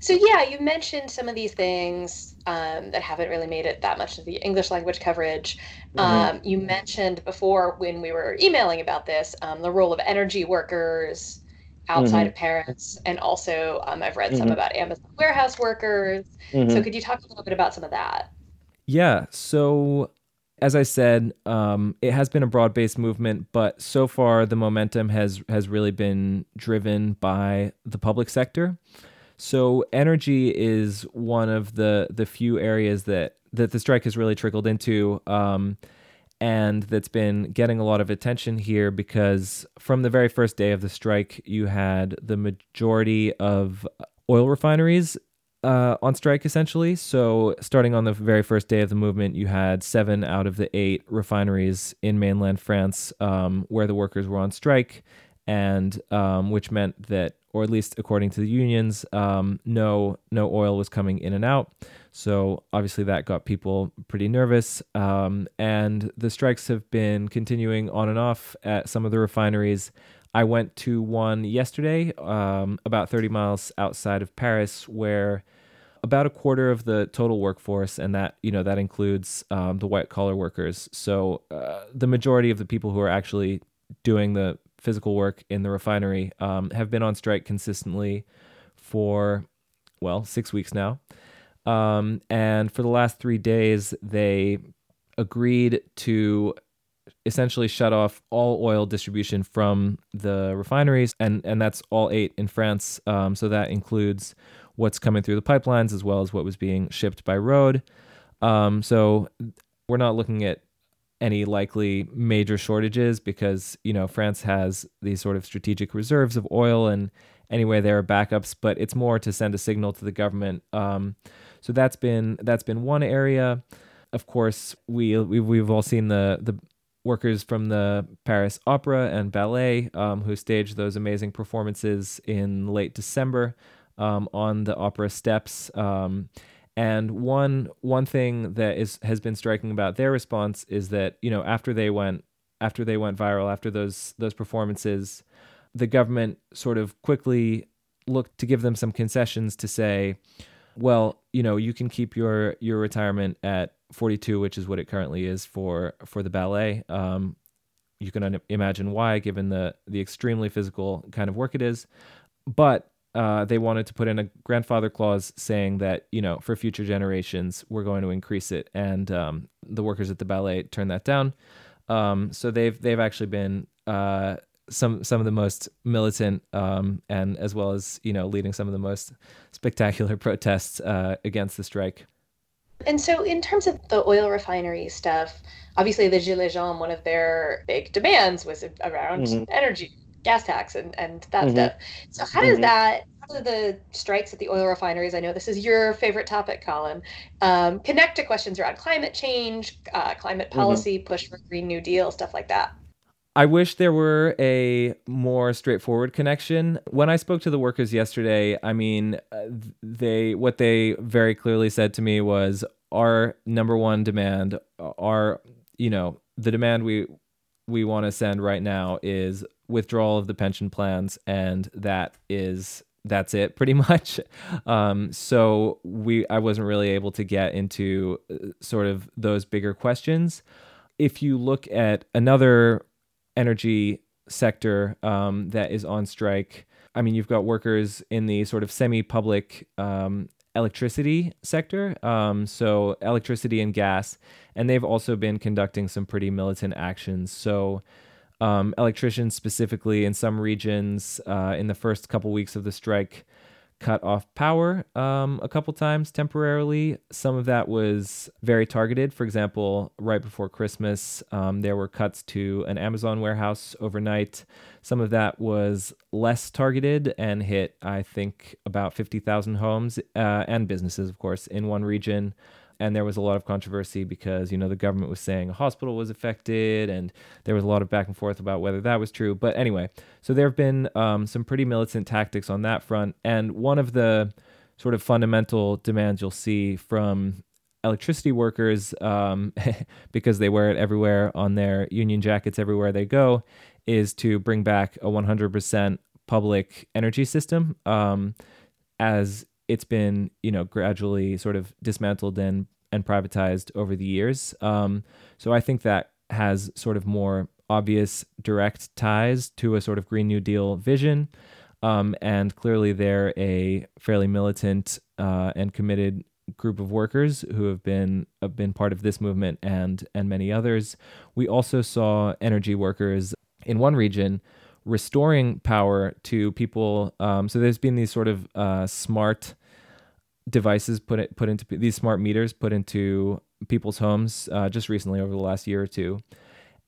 So yeah, you mentioned some of these things um, that haven't really made it that much of the English language coverage. Mm-hmm. Um, you mentioned before when we were emailing about this um, the role of energy workers outside mm-hmm. of Paris, and also um, I've read mm-hmm. some about Amazon warehouse workers. So mm-hmm. could you talk a little bit about some of that? Yeah. So as I said, um, it has been a broad-based movement, but so far the momentum has has really been driven by the public sector. So energy is one of the the few areas that that the strike has really trickled into. Um, and that's been getting a lot of attention here because from the very first day of the strike, you had the majority of oil refineries uh, on strike essentially. So, starting on the very first day of the movement, you had seven out of the eight refineries in mainland France um, where the workers were on strike, and um, which meant that, or at least according to the unions, um, no no oil was coming in and out. So obviously that got people pretty nervous. Um, and the strikes have been continuing on and off at some of the refineries. I went to one yesterday, um, about 30 miles outside of Paris, where about a quarter of the total workforce, and that you know that includes um, the white collar workers. So uh, the majority of the people who are actually doing the physical work in the refinery um, have been on strike consistently for well six weeks now. Um, and for the last three days, they agreed to essentially shut off all oil distribution from the refineries, and and that's all eight in France. Um, so that includes what's coming through the pipelines as well as what was being shipped by road. Um, so we're not looking at any likely major shortages because you know France has these sort of strategic reserves of oil and anyway there are backups, but it's more to send a signal to the government. Um, so that's been that's been one area. Of course, we, we we've all seen the the workers from the Paris Opera and Ballet um, who staged those amazing performances in late December um, on the opera steps. And one one thing that is has been striking about their response is that you know after they went after they went viral after those those performances, the government sort of quickly looked to give them some concessions to say, well, you know, you can keep your your retirement at 42, which is what it currently is for for the ballet. Um, you can un- imagine why, given the the extremely physical kind of work it is. But uh, they wanted to put in a grandfather clause saying that you know for future generations we're going to increase it, and um, the workers at the ballet turned that down. Um, so they've they've actually been uh, some some of the most militant um, and as well as you know leading some of the most spectacular protests uh, against the strike. And so, in terms of the oil refinery stuff, obviously the Gilets jaunes, one of their big demands was around mm-hmm. energy, gas tax, and and that mm-hmm. stuff. So, how does mm-hmm. that? How do the strikes at the oil refineries? I know this is your favorite topic, Colin. Um, connect to questions around climate change, uh, climate mm-hmm. policy, push for Green New Deal, stuff like that. I wish there were a more straightforward connection. When I spoke to the workers yesterday, I mean, uh, they what they very clearly said to me was our number one demand, our you know, the demand we we want to send right now is withdrawal of the pension plans and that is that's it pretty much um, so we i wasn't really able to get into uh, sort of those bigger questions if you look at another energy sector um, that is on strike. I mean, you've got workers in the sort of semi-public um, electricity sector, um, so electricity and gas, and they've also been conducting some pretty militant actions. So, um, electricians specifically in some regions uh, in the first couple weeks of the strike cut off power um, a couple times temporarily. Some of that was very targeted. For example, right before Christmas, um, there were cuts to an Amazon warehouse overnight. Some of that was less targeted and hit, I think, about 50,000 homes uh, and businesses, of course, in one region and there was a lot of controversy because you know the government was saying a hospital was affected and there was a lot of back and forth about whether that was true. But anyway so there have been um, some pretty militant tactics on that front. And one of the sort of fundamental demands you'll see from electricity workers um, because they wear it everywhere on their union jackets everywhere they go is to bring back a 100% public energy system um, as it's been you know gradually sort of dismantled and and privatized over the years. Um, so I think that has sort of more obvious direct ties to a sort of Green New Deal vision. Um, and clearly, they're a fairly militant uh, and committed group of workers who have been have been part of this movement and and many others. We also saw energy workers in one region restoring power to people. Um, so there's been these sort of uh, smart devices put it, put into these smart meters put into people's homes uh, just recently over the last year or two.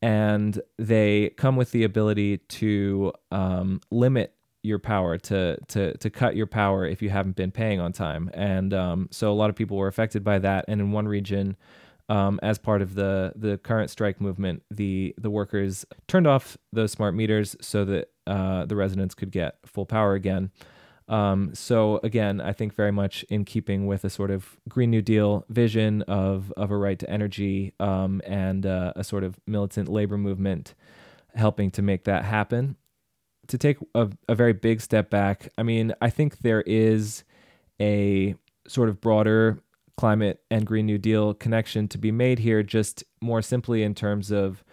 And they come with the ability to um, limit your power to to to cut your power if you haven't been paying on time and um, so a lot of people were affected by that and in one region um, as part of the the current strike movement, the the workers turned off those smart meters so that uh, the residents could get full power again. Um, so again, I think very much in keeping with a sort of Green New Deal vision of of a right to energy um, and uh, a sort of militant labor movement, helping to make that happen. To take a, a very big step back, I mean, I think there is a sort of broader climate and Green New Deal connection to be made here, just more simply in terms of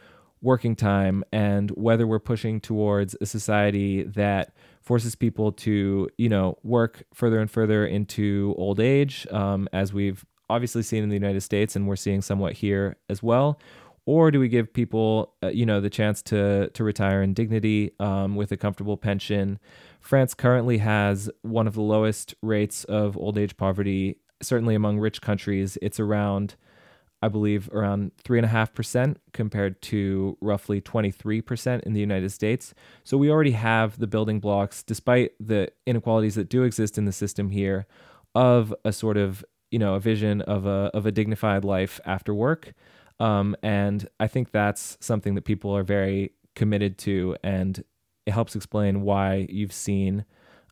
working time and whether we're pushing towards a society that forces people to, you know, work further and further into old age, um, as we've obviously seen in the United States and we're seeing somewhat here as well. Or do we give people, uh, you know, the chance to to retire in dignity um, with a comfortable pension? France currently has one of the lowest rates of old age poverty certainly among rich countries, it's around, I believe, around 3.5% compared to roughly 23% in the United States. So we already have the building blocks, despite the inequalities that do exist in the system here, of a sort of, you know, a vision of a, of a dignified life after work. Um, and I think that's something that people are very committed to, and it helps explain why you've seen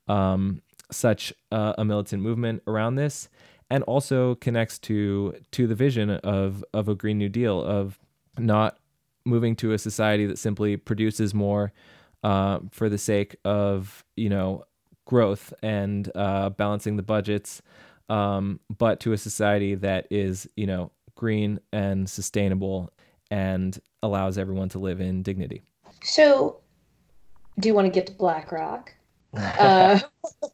um, such a militant movement around this and also connects to to the vision of of a green new deal of not moving to a society that simply produces more uh, for the sake of you know growth and uh, balancing the budgets um, but to a society that is you know green and sustainable and allows everyone to live in dignity. So do you want to get to blackrock uh,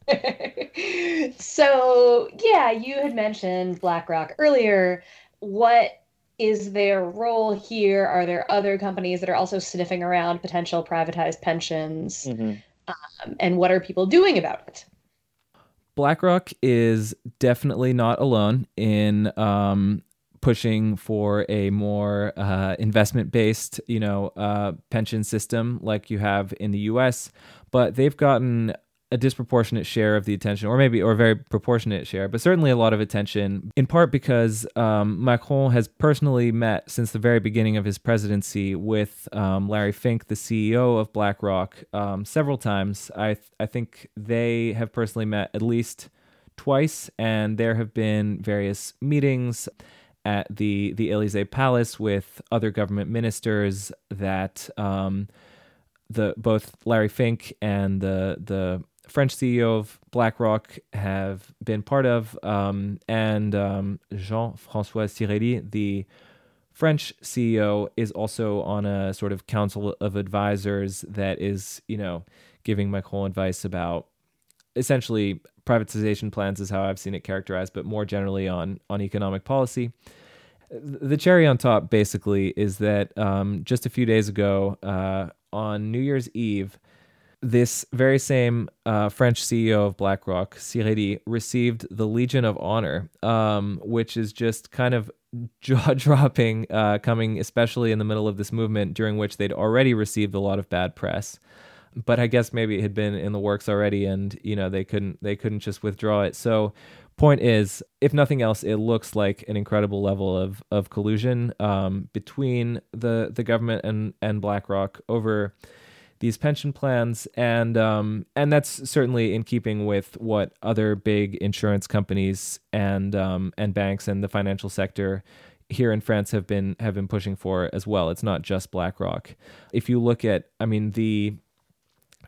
so yeah, you had mentioned BlackRock earlier. What is their role here? Are there other companies that are also sniffing around potential privatized pensions? Mm-hmm. Um, and what are people doing about it? BlackRock is definitely not alone in um, pushing for a more uh, investment-based, you know, uh, pension system like you have in the U.S but they've gotten a disproportionate share of the attention, or maybe or a very proportionate share, but certainly a lot of attention, in part because um, Macron has personally met since the very beginning of his presidency with um, Larry Fink, the CEO of BlackRock, um, several times. I th- I think they have personally met at least twice, and there have been various meetings at the the Elysee Palace with other government ministers that. Um, the both Larry Fink and the the French CEO of BlackRock have been part of, um, and um, Jean Francois Cirelli, the French CEO, is also on a sort of council of advisors that is, you know, giving Macron advice about essentially privatization plans, is how I've seen it characterized, but more generally on on economic policy. The cherry on top, basically, is that um, just a few days ago, uh, on New Year's Eve, this very same uh, French CEO of BlackRock, Cirelli, received the Legion of Honor, um, which is just kind of jaw dropping, uh, coming especially in the middle of this movement during which they'd already received a lot of bad press. But I guess maybe it had been in the works already, and you know they couldn't they couldn't just withdraw it. So point is, if nothing else, it looks like an incredible level of of collusion um, between the the government and and BlackRock over these pension plans, and um, and that's certainly in keeping with what other big insurance companies and um, and banks and the financial sector here in France have been have been pushing for as well. It's not just BlackRock. If you look at, I mean, the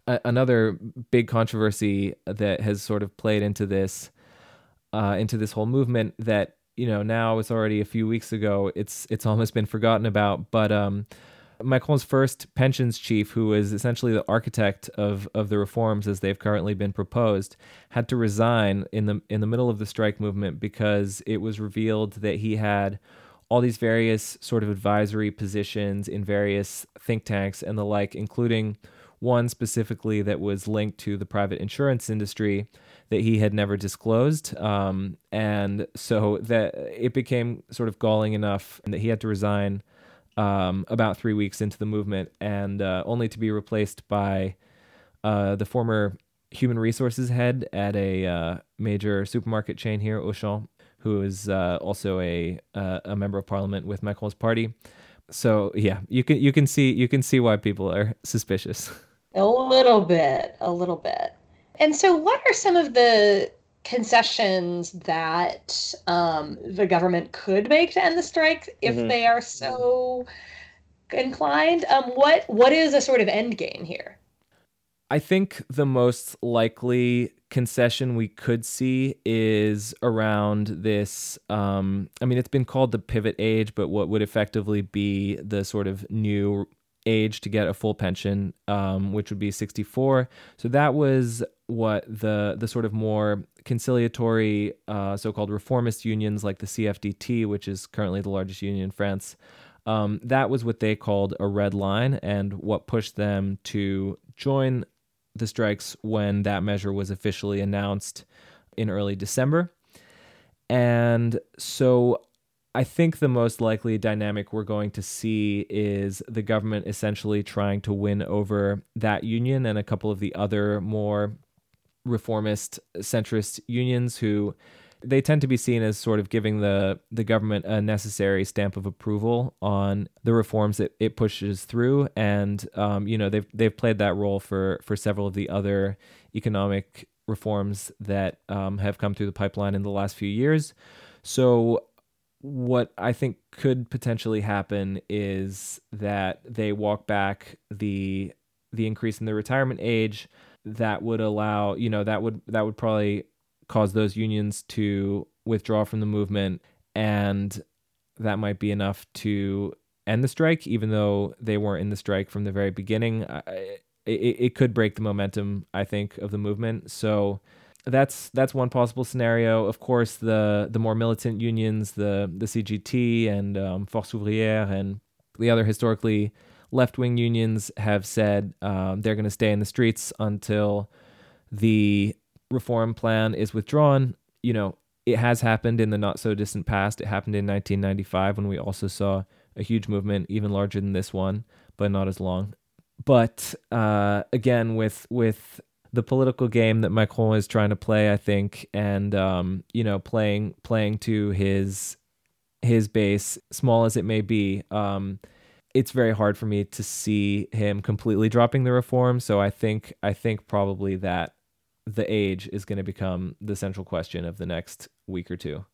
another big controversy that has sort of played into this uh, into this whole movement that you know now it's already a few weeks ago. It's it's almost been forgotten about, but um, Macron's first pensions chief, who is essentially the architect of, of the reforms as they've currently been proposed, had to resign in the in the middle of the strike movement because it was revealed that he had all these various sort of advisory positions in various think tanks and the like, including one specifically that was linked to the private insurance industry that he had never disclosed. Um, and so that it became sort of galling enough that he had to resign um, about three weeks into the movement and uh, only to be replaced by uh, the former human resources head at a uh, major supermarket chain here, Auchan, who is uh, also a uh, a member of parliament with Macron's party. So yeah, you can you can see you can see why people are suspicious. A little bit, a little bit. And so, what are some of the concessions that um, the government could make to end the strike if mm-hmm. they are so inclined? Um, what what is a sort of end game here? I think the most likely concession we could see is around this. Um, I mean, it's been called the pivot age, but what would effectively be the sort of new age to get a full pension, um, which would be 64. So that was what the the sort of more conciliatory, uh, so-called reformist unions like the CFDT, which is currently the largest union in France. Um, that was what they called a red line, and what pushed them to join the strikes when that measure was officially announced in early December. And so I think the most likely dynamic we're going to see is the government essentially trying to win over that union and a couple of the other more reformist centrist unions who they tend to be seen as sort of giving the the government a necessary stamp of approval on the reforms that it pushes through, and um, you know they've they've played that role for for several of the other economic reforms that um, have come through the pipeline in the last few years. So what I think could potentially happen is that they walk back the the increase in the retirement age that would allow you know that would that would probably cause those unions to withdraw from the movement and that might be enough to end the strike even though they weren't in the strike from the very beginning it, it could break the momentum i think of the movement so that's that's one possible scenario. Of course, the the more militant unions, the the CGT and um, Force Ouvrière and the other historically left wing unions have said um, they're going to stay in the streets until the reform plan is withdrawn. You know, it has happened in the not so distant past. It happened in 1995 when we also saw a huge movement, even larger than this one, but not as long. But uh, again, with with the political game that Macron is trying to play, I think, and um, you know, playing playing to his his base, small as it may be. Um, it's very hard for me to see him completely dropping the reform. So I think I think probably that the age is going to become the central question of the next week or two.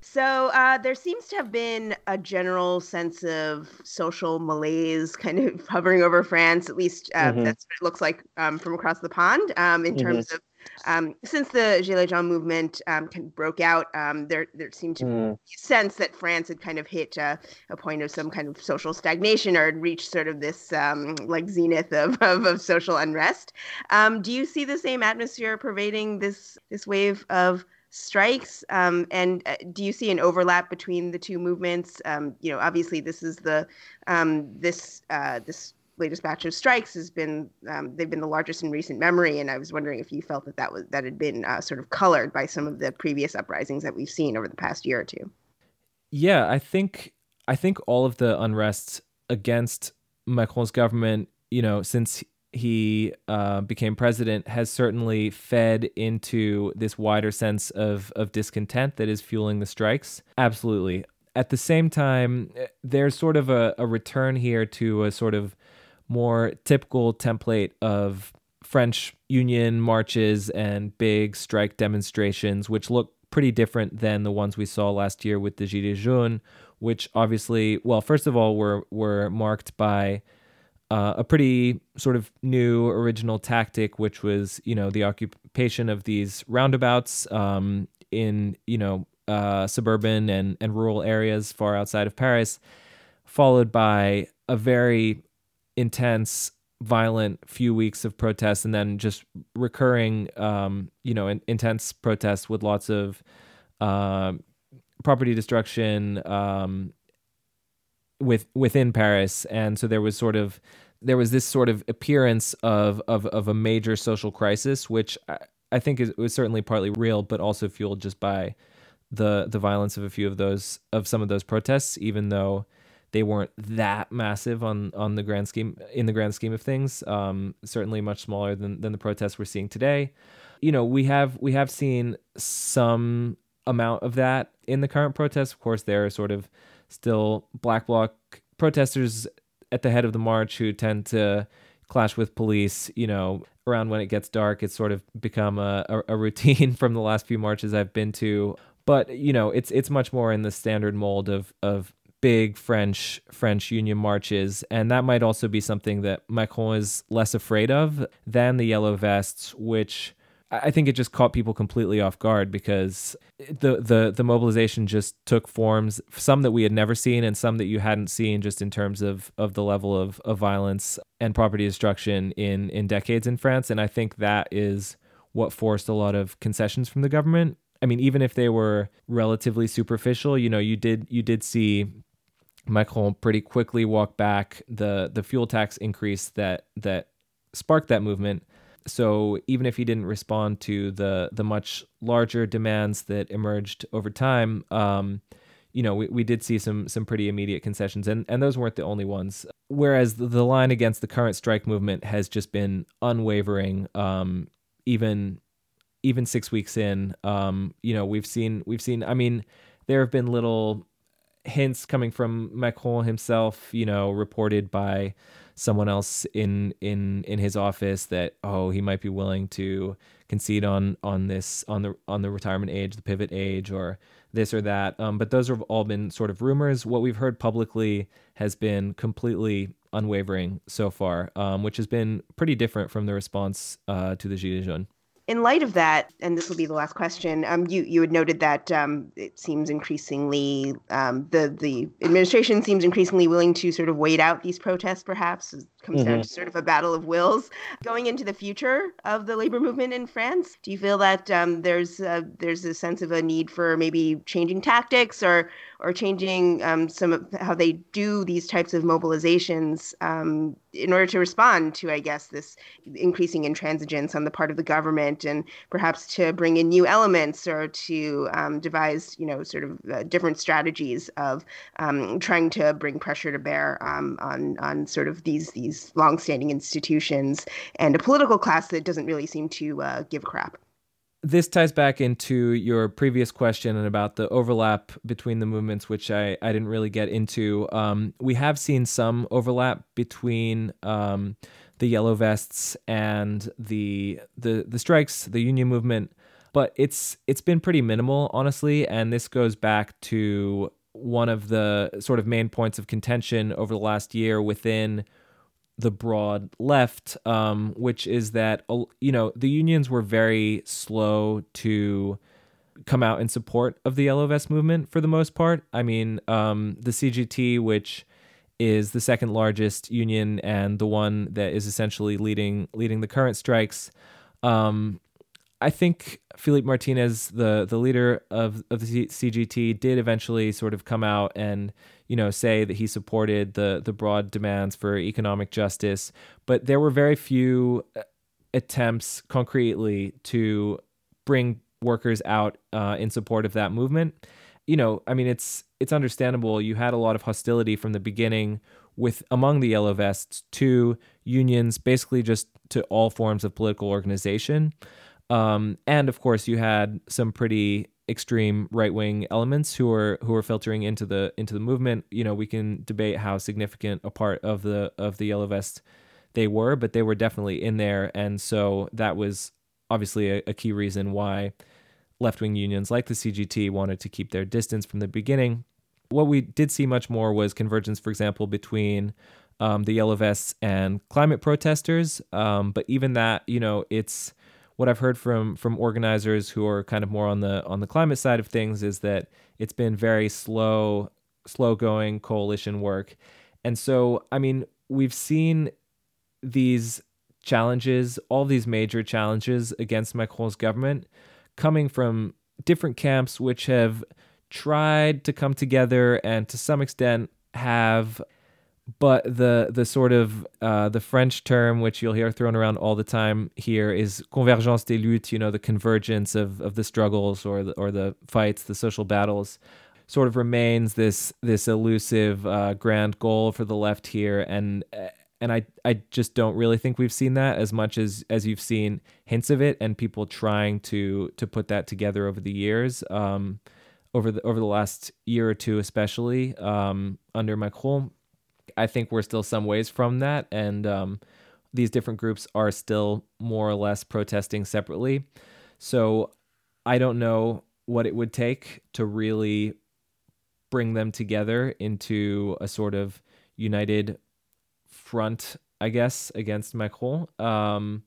So uh, there seems to have been a general sense of social malaise kind of hovering over France. At least uh, mm-hmm. that's what it looks like um, from across the pond. Um, in mm-hmm. terms of um, since the Gilets Jaunes movement um, kind of broke out, um, there there seemed to mm. be a sense that France had kind of hit uh, a point of some kind of social stagnation or had reached sort of this um, like zenith of, of, of social unrest. do you see the same atmosphere pervading this this wave of strikes? Um, and uh, do you see an overlap between the two movements? Um, you know, obviously, this is the um, this uh, this latest batch of strikes has been um, they've been the largest in recent memory, and I was wondering if you felt that that was that had been uh, sort of colored by some of the previous uprisings that we've seen over the past year or two. Yeah, I think I think all of the unrest against Macron's government, you know, since he uh, became president has certainly fed into this wider sense of, of discontent that is fueling the strikes. Absolutely. At the same time, there's sort of a, a return here to a sort of more typical template of French union marches and big strike demonstrations, which look pretty different than the ones we saw last year with the Gilets jaunes, which obviously, well, first of all, were were marked by uh, a pretty sort of new original tactic, which was you know the occupation of these roundabouts um, in you know uh, suburban and and rural areas far outside of Paris, followed by a very intense violent few weeks of protests and then just recurring um, you know in, intense protests with lots of uh, property destruction um, with within Paris, and so there was sort of there was this sort of appearance of of, of a major social crisis, which I, I think is, was certainly partly real, but also fueled just by the the violence of a few of those of some of those protests, even though they weren't that massive on on the grand scheme in the grand scheme of things. Um, certainly much smaller than than the protests we're seeing today. You know, we have we have seen some amount of that in the current protests. Of course, there are sort of still black bloc protesters at the head of the march who tend to clash with police. You know, around when it gets dark, it's sort of become a, a, a routine from the last few marches I've been to. But you know, it's it's much more in the standard mold of of big French French Union marches, and that might also be something that Macron is less afraid of than the yellow vests, which I think it just caught people completely off guard because the the the mobilization just took forms, some that we had never seen and some that you hadn't seen, just in terms of of the level of, of violence and property destruction in in decades in France. And I think that is what forced a lot of concessions from the government. I mean, even if they were relatively superficial, you know, you did you did see Macron pretty quickly walked back the the fuel tax increase that that sparked that movement so even if he didn't respond to the the much larger demands that emerged over time, um, you know, we, we did see some some pretty immediate concessions, and and those weren't the only ones. Whereas the, the line against the current strike movement has just been unwavering, um, even even six weeks in. Um, you know, we've seen we've seen. I mean, there have been little hints coming from Macron himself. You know, reported by someone else in in in his office that oh he might be willing to concede on on this on the on the retirement age the pivot age or this or that um, but those have all been sort of rumors what we've heard publicly has been completely unwavering so far um, which has been pretty different from the response uh, to the gilets jaunes in light of that, and this will be the last question, um, you you had noted that um, it seems increasingly um, the the administration seems increasingly willing to sort of wait out these protests. Perhaps comes mm-hmm. down to sort of a battle of wills going into the future of the labor movement in France. Do you feel that um, there's a, there's a sense of a need for maybe changing tactics or or changing um, some of how they do these types of mobilizations um, in order to respond to, I guess, this increasing intransigence on the part of the government, and perhaps to bring in new elements or to um, devise, you know, sort of uh, different strategies of um, trying to bring pressure to bear um, on on sort of these these longstanding institutions and a political class that doesn't really seem to uh, give a crap this ties back into your previous question and about the overlap between the movements, which I, I didn't really get into. Um, we have seen some overlap between um, the yellow vests and the the the strikes, the union movement, but it's it's been pretty minimal, honestly. And this goes back to one of the sort of main points of contention over the last year within the broad left, um, which is that you know the unions were very slow to come out in support of the yellow vest movement for the most part. I mean, um, the CGT, which is the second largest union and the one that is essentially leading leading the current strikes. Um, I think Philippe Martinez, the the leader of of the CGT, did eventually sort of come out and you know say that he supported the the broad demands for economic justice, but there were very few uh, attempts concretely to bring workers out uh, in support of that movement. You know, I mean, it's it's understandable. You had a lot of hostility from the beginning with among the yellow vests to unions, basically just to all forms of political organization. Um, and of course, you had some pretty extreme right wing elements who are who are filtering into the into the movement. You know, we can debate how significant a part of the of the yellow vest they were, but they were definitely in there, and so that was obviously a, a key reason why left wing unions like the CGT wanted to keep their distance from the beginning. What we did see much more was convergence, for example, between um, the yellow vests and climate protesters. Um, but even that, you know, it's what I've heard from from organizers who are kind of more on the on the climate side of things is that it's been very slow slow going coalition work. And so, I mean, we've seen these challenges, all these major challenges against Macron's government coming from different camps which have tried to come together and to some extent have but the the sort of uh, the French term, which you'll hear thrown around all the time here, is convergence des luttes. You know, the convergence of, of the struggles or the, or the fights, the social battles, sort of remains this this elusive uh, grand goal for the left here, and and I I just don't really think we've seen that as much as as you've seen hints of it and people trying to to put that together over the years. Um, over the over the last year or two, especially um, under Macron, I think we're still some ways from that, and um, these different groups are still more or less protesting separately. So I don't know what it would take to really bring them together into a sort of united front, I guess, against Macron. Um,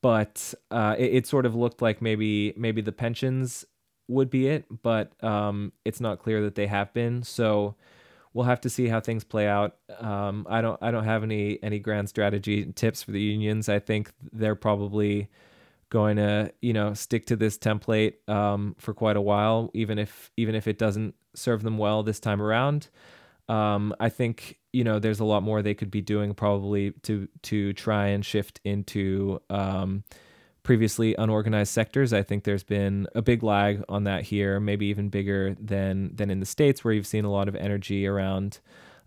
but uh, it, it, sort of looked like maybe maybe the pensions would be it, but um, it's not clear that they have been. So we'll have to see how things play out. Um, I don't I don't have any any grand strategy tips for the unions. I think they're probably going to you know stick to this template um, for quite a while, even if even if it doesn't serve them well this time around. Um, I think you know there's a lot more they could be doing probably to to try and shift into um, previously unorganized sectors. I think there's been a big lag on that here, maybe even bigger than than in the states, where you've seen a lot of energy around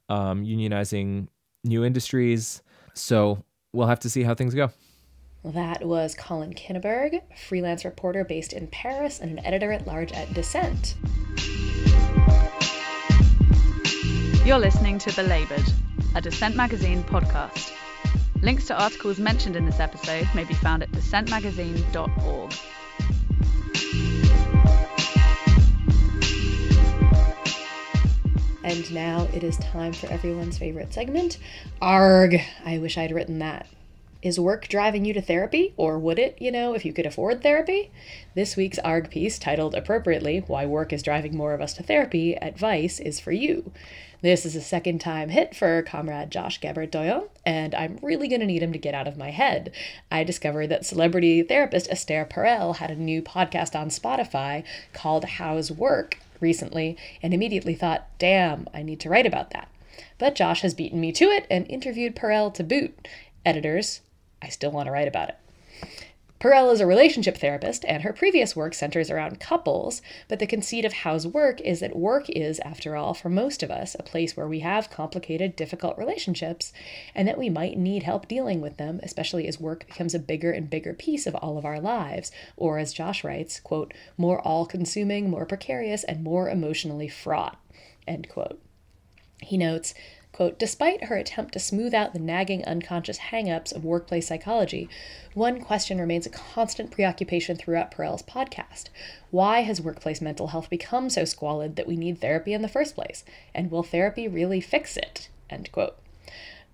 um, unionizing new industries. So we'll have to see how things go. That was Colin Kinniburgh, freelance reporter based in Paris and an editor at large at Dissent. You're listening to Belabored, a Dissent Magazine podcast. Links to articles mentioned in this episode may be found at dissentmagazine.org. And now it is time for everyone's favorite segment. Arg! I wish I'd written that. Is work driving you to therapy? Or would it, you know, if you could afford therapy? This week's ARG piece, titled appropriately, Why Work is Driving More of Us to Therapy, at Vice, is for you. This is a second time hit for comrade Josh Gabert Doyon, and I'm really going to need him to get out of my head. I discovered that celebrity therapist Esther Perel had a new podcast on Spotify called How's Work recently, and immediately thought, damn, I need to write about that. But Josh has beaten me to it and interviewed Perel to boot. Editors, I still want to write about it. Perel is a relationship therapist, and her previous work centers around couples, but the conceit of How's Work is that work is, after all, for most of us, a place where we have complicated, difficult relationships, and that we might need help dealing with them, especially as work becomes a bigger and bigger piece of all of our lives, or as Josh writes, quote, more all consuming, more precarious, and more emotionally fraught, end quote. He notes, Quote, Despite her attempt to smooth out the nagging unconscious hang-ups of workplace psychology, one question remains a constant preoccupation throughout Perel's podcast. Why has workplace mental health become so squalid that we need therapy in the first place? And will therapy really fix it? End quote.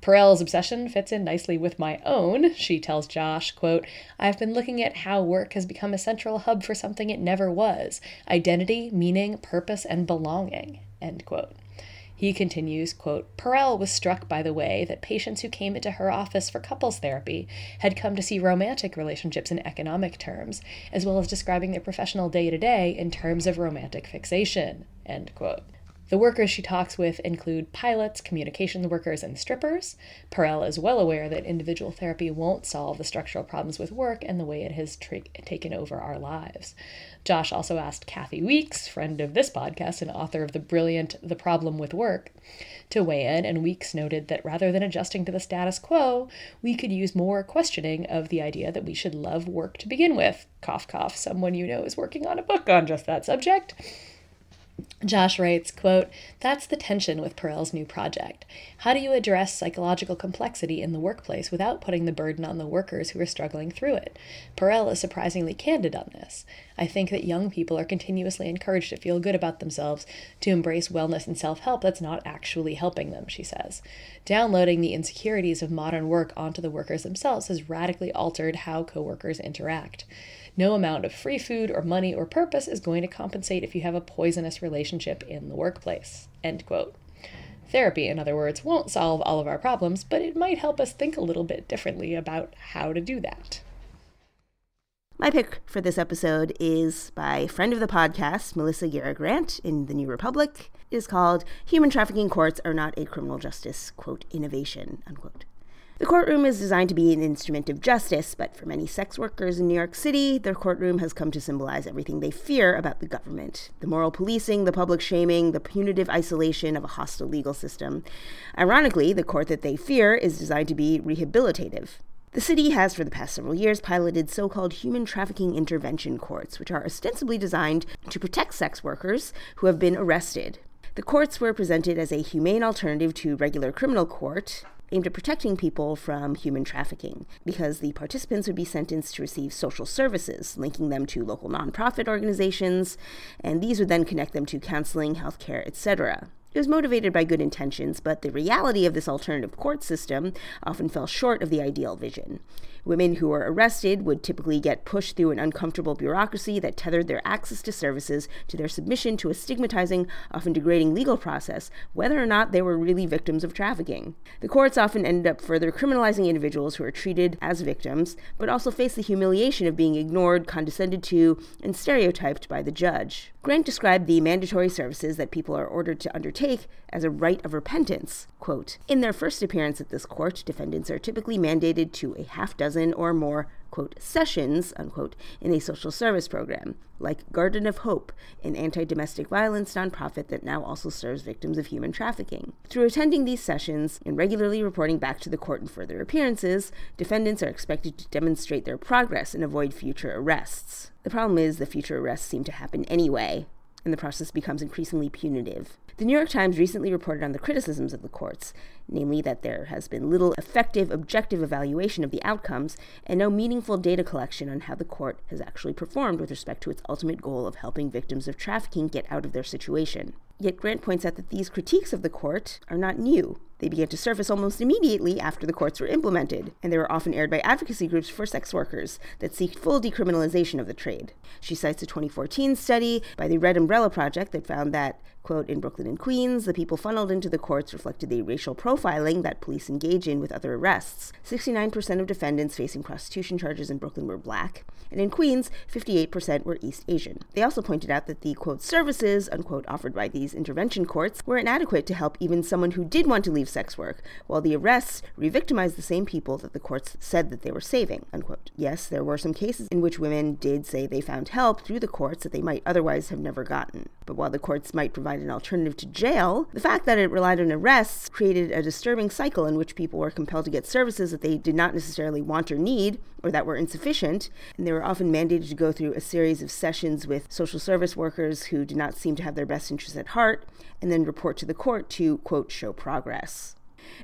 Perel's obsession fits in nicely with my own. She tells Josh, quote, I've been looking at how work has become a central hub for something it never was identity, meaning, purpose, and belonging. End quote. He continues, quote, Perel was struck by the way that patients who came into her office for couples therapy had come to see romantic relationships in economic terms, as well as describing their professional day to day in terms of romantic fixation, end quote. The workers she talks with include pilots, communications workers, and strippers. Perel is well aware that individual therapy won't solve the structural problems with work and the way it has tra- taken over our lives. Josh also asked Kathi Weeks, friend of this podcast and author of the brilliant The Problem with Work, to weigh in, and Weeks noted that rather than adjusting to the status quo, we could use more questioning of the idea that we should love work to begin with. Cough, cough, someone you know is working on a book on just that subject. Josh writes, quote, That's the tension with Perel's new project. How do you address psychological complexity in the workplace without putting the burden on the workers who are struggling through it? Perel is surprisingly candid on this. I think that young people are continuously encouraged to feel good about themselves, to embrace wellness and self help that's not actually helping them, she says. Downloading the insecurities of modern work onto the workers themselves has radically altered how coworkers interact. No amount of free food or money or purpose is going to compensate if you have a poisonous relationship in the workplace. End quote. Therapy, in other words, won't solve all of our problems, but it might help us think a little bit differently about how to do that. My pick for this episode is by friend of the podcast, Melissa Gira Grant in The New Republic. It is called Human Trafficking Courts Are Not a Criminal Justice, quote, innovation, unquote. The courtroom is designed to be an instrument of justice, but for many sex workers in New York City, their courtroom has come to symbolize everything they fear about the government the moral policing, the public shaming, the punitive isolation of a hostile legal system. Ironically, the court that they fear is designed to be rehabilitative. The city has, for the past several years, piloted so called human trafficking intervention courts, which are ostensibly designed to protect sex workers who have been arrested. The courts were presented as a humane alternative to regular criminal court, aimed at protecting people from human trafficking because the participants would be sentenced to receive social services, linking them to local nonprofit organizations, and these would then connect them to counseling, healthcare, etc. It was motivated by good intentions, but the reality of this alternative court system often fell short of the ideal vision. Women who were arrested would typically get pushed through an uncomfortable bureaucracy that tethered their access to services to their submission to a stigmatizing, often degrading legal process, whether or not they were really victims of trafficking. The courts often ended up further criminalizing individuals who are treated as victims, but also face the humiliation of being ignored, condescended to, and stereotyped by the judge. Grant described the mandatory services that people are ordered to undertake as a rite of repentance. Quote, In their first appearance at this court, defendants are typically mandated to a half dozen or more quote, sessions, unquote, in a social service program, like Garden of Hope, an anti domestic violence nonprofit that now also serves victims of human trafficking. Through attending these sessions and regularly reporting back to the court in further appearances, defendants are expected to demonstrate their progress and avoid future arrests. The problem is the future arrests seem to happen anyway, and the process becomes increasingly punitive. The New York Times recently reported on the criticisms of the courts, namely that there has been little effective objective evaluation of the outcomes and no meaningful data collection on how the court has actually performed with respect to its ultimate goal of helping victims of trafficking get out of their situation. Yet Grant points out that these critiques of the court are not new. They began to surface almost immediately after the courts were implemented, and they were often aired by advocacy groups for sex workers that seek full decriminalization of the trade. She cites a 2014 study by the Red Umbrella Project that found that, quote, in Brooklyn and Queens, the people funneled into the courts reflected the racial profiling that police engage in with other arrests. 69% of defendants facing prostitution charges in Brooklyn were black, and in Queens, 58% were East Asian. They also pointed out that the, quote, services, unquote, offered by these intervention courts were inadequate to help even someone who did want to leave sex work, while the arrests re-victimized the same people that the courts said that they were saving, unquote. Yes, there were some cases in which women did say they found help through the courts that they might otherwise have never gotten. But while the courts might provide an alternative to jail, the fact that it relied on arrests created a disturbing cycle in which people were compelled to get services that they did not necessarily want or need, or that were insufficient, and they were often mandated to go through a series of sessions with social service workers who did not seem to have their best interests at heart, and then report to the court to, quote, show progress.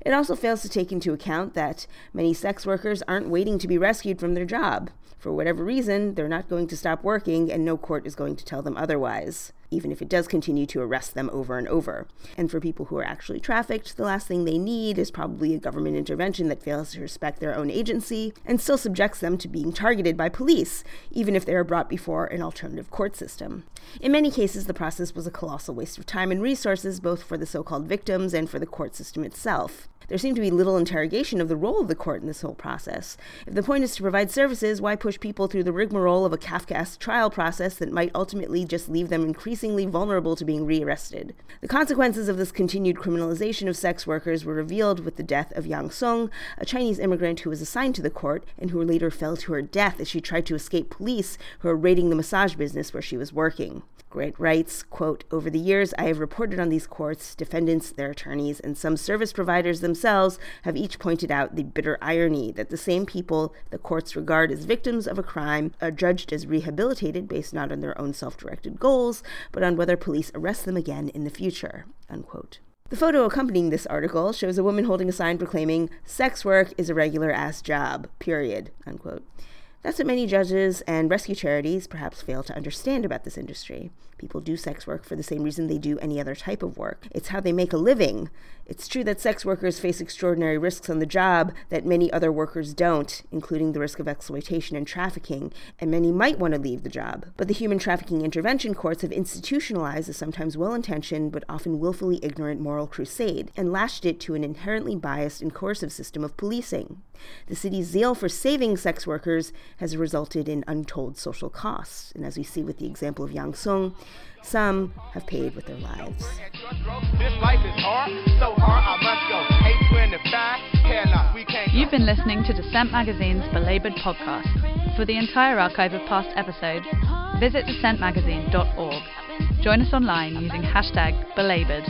It also fails to take into account that many sex workers aren't waiting to be rescued from their job. For whatever reason, they're not going to stop working, and no court is going to tell them otherwise even if it does continue to arrest them over and over. And for people who are actually trafficked, the last thing they need is probably a government intervention that fails to respect their own agency and still subjects them to being targeted by police, even if they are brought before an alternative court system. In many cases, the process was a colossal waste of time and resources, both for the so called victims and for the court system itself. There seemed to be little interrogation of the role of the court in this whole process. If the point is to provide services, why push people through the rigmarole of a Kafkaesque trial process that might ultimately just leave them increasingly vulnerable to being rearrested? The consequences of this continued criminalization of sex workers were revealed with the death of Yang Song, a Chinese immigrant who was assigned to the court and who later fell to her death as she tried to escape police who were raiding the massage business where she was working. Grant writes, quote, Over the years, I have reported on these courts, defendants, their attorneys, and some service providers themselves have each pointed out the bitter irony that the same people the courts regard as victims of a crime are judged as rehabilitated based not on their own self directed goals, but on whether police arrest them again in the future, unquote. The photo accompanying this article shows a woman holding a sign proclaiming, Sex work is a regular ass job, period, unquote. That's what many judges and rescue charities perhaps fail to understand about this industry. People do sex work for the same reason they do any other type of work. It's how they make a living. It's true that sex workers face extraordinary risks on the job that many other workers don't, including the risk of exploitation and trafficking, and many might want to leave the job. But the human trafficking intervention courts have institutionalized a sometimes well intentioned but often willfully ignorant moral crusade and lashed it to an inherently biased and coercive system of policing. The city's zeal for saving sex workers has resulted in untold social costs. And as we see with the example of Yang Song, some have paid with their lives. You've been listening to Dissent Magazine's Belabored podcast. For the entire archive of past episodes, visit dissentmagazine.org. Join us online using hashtag belabored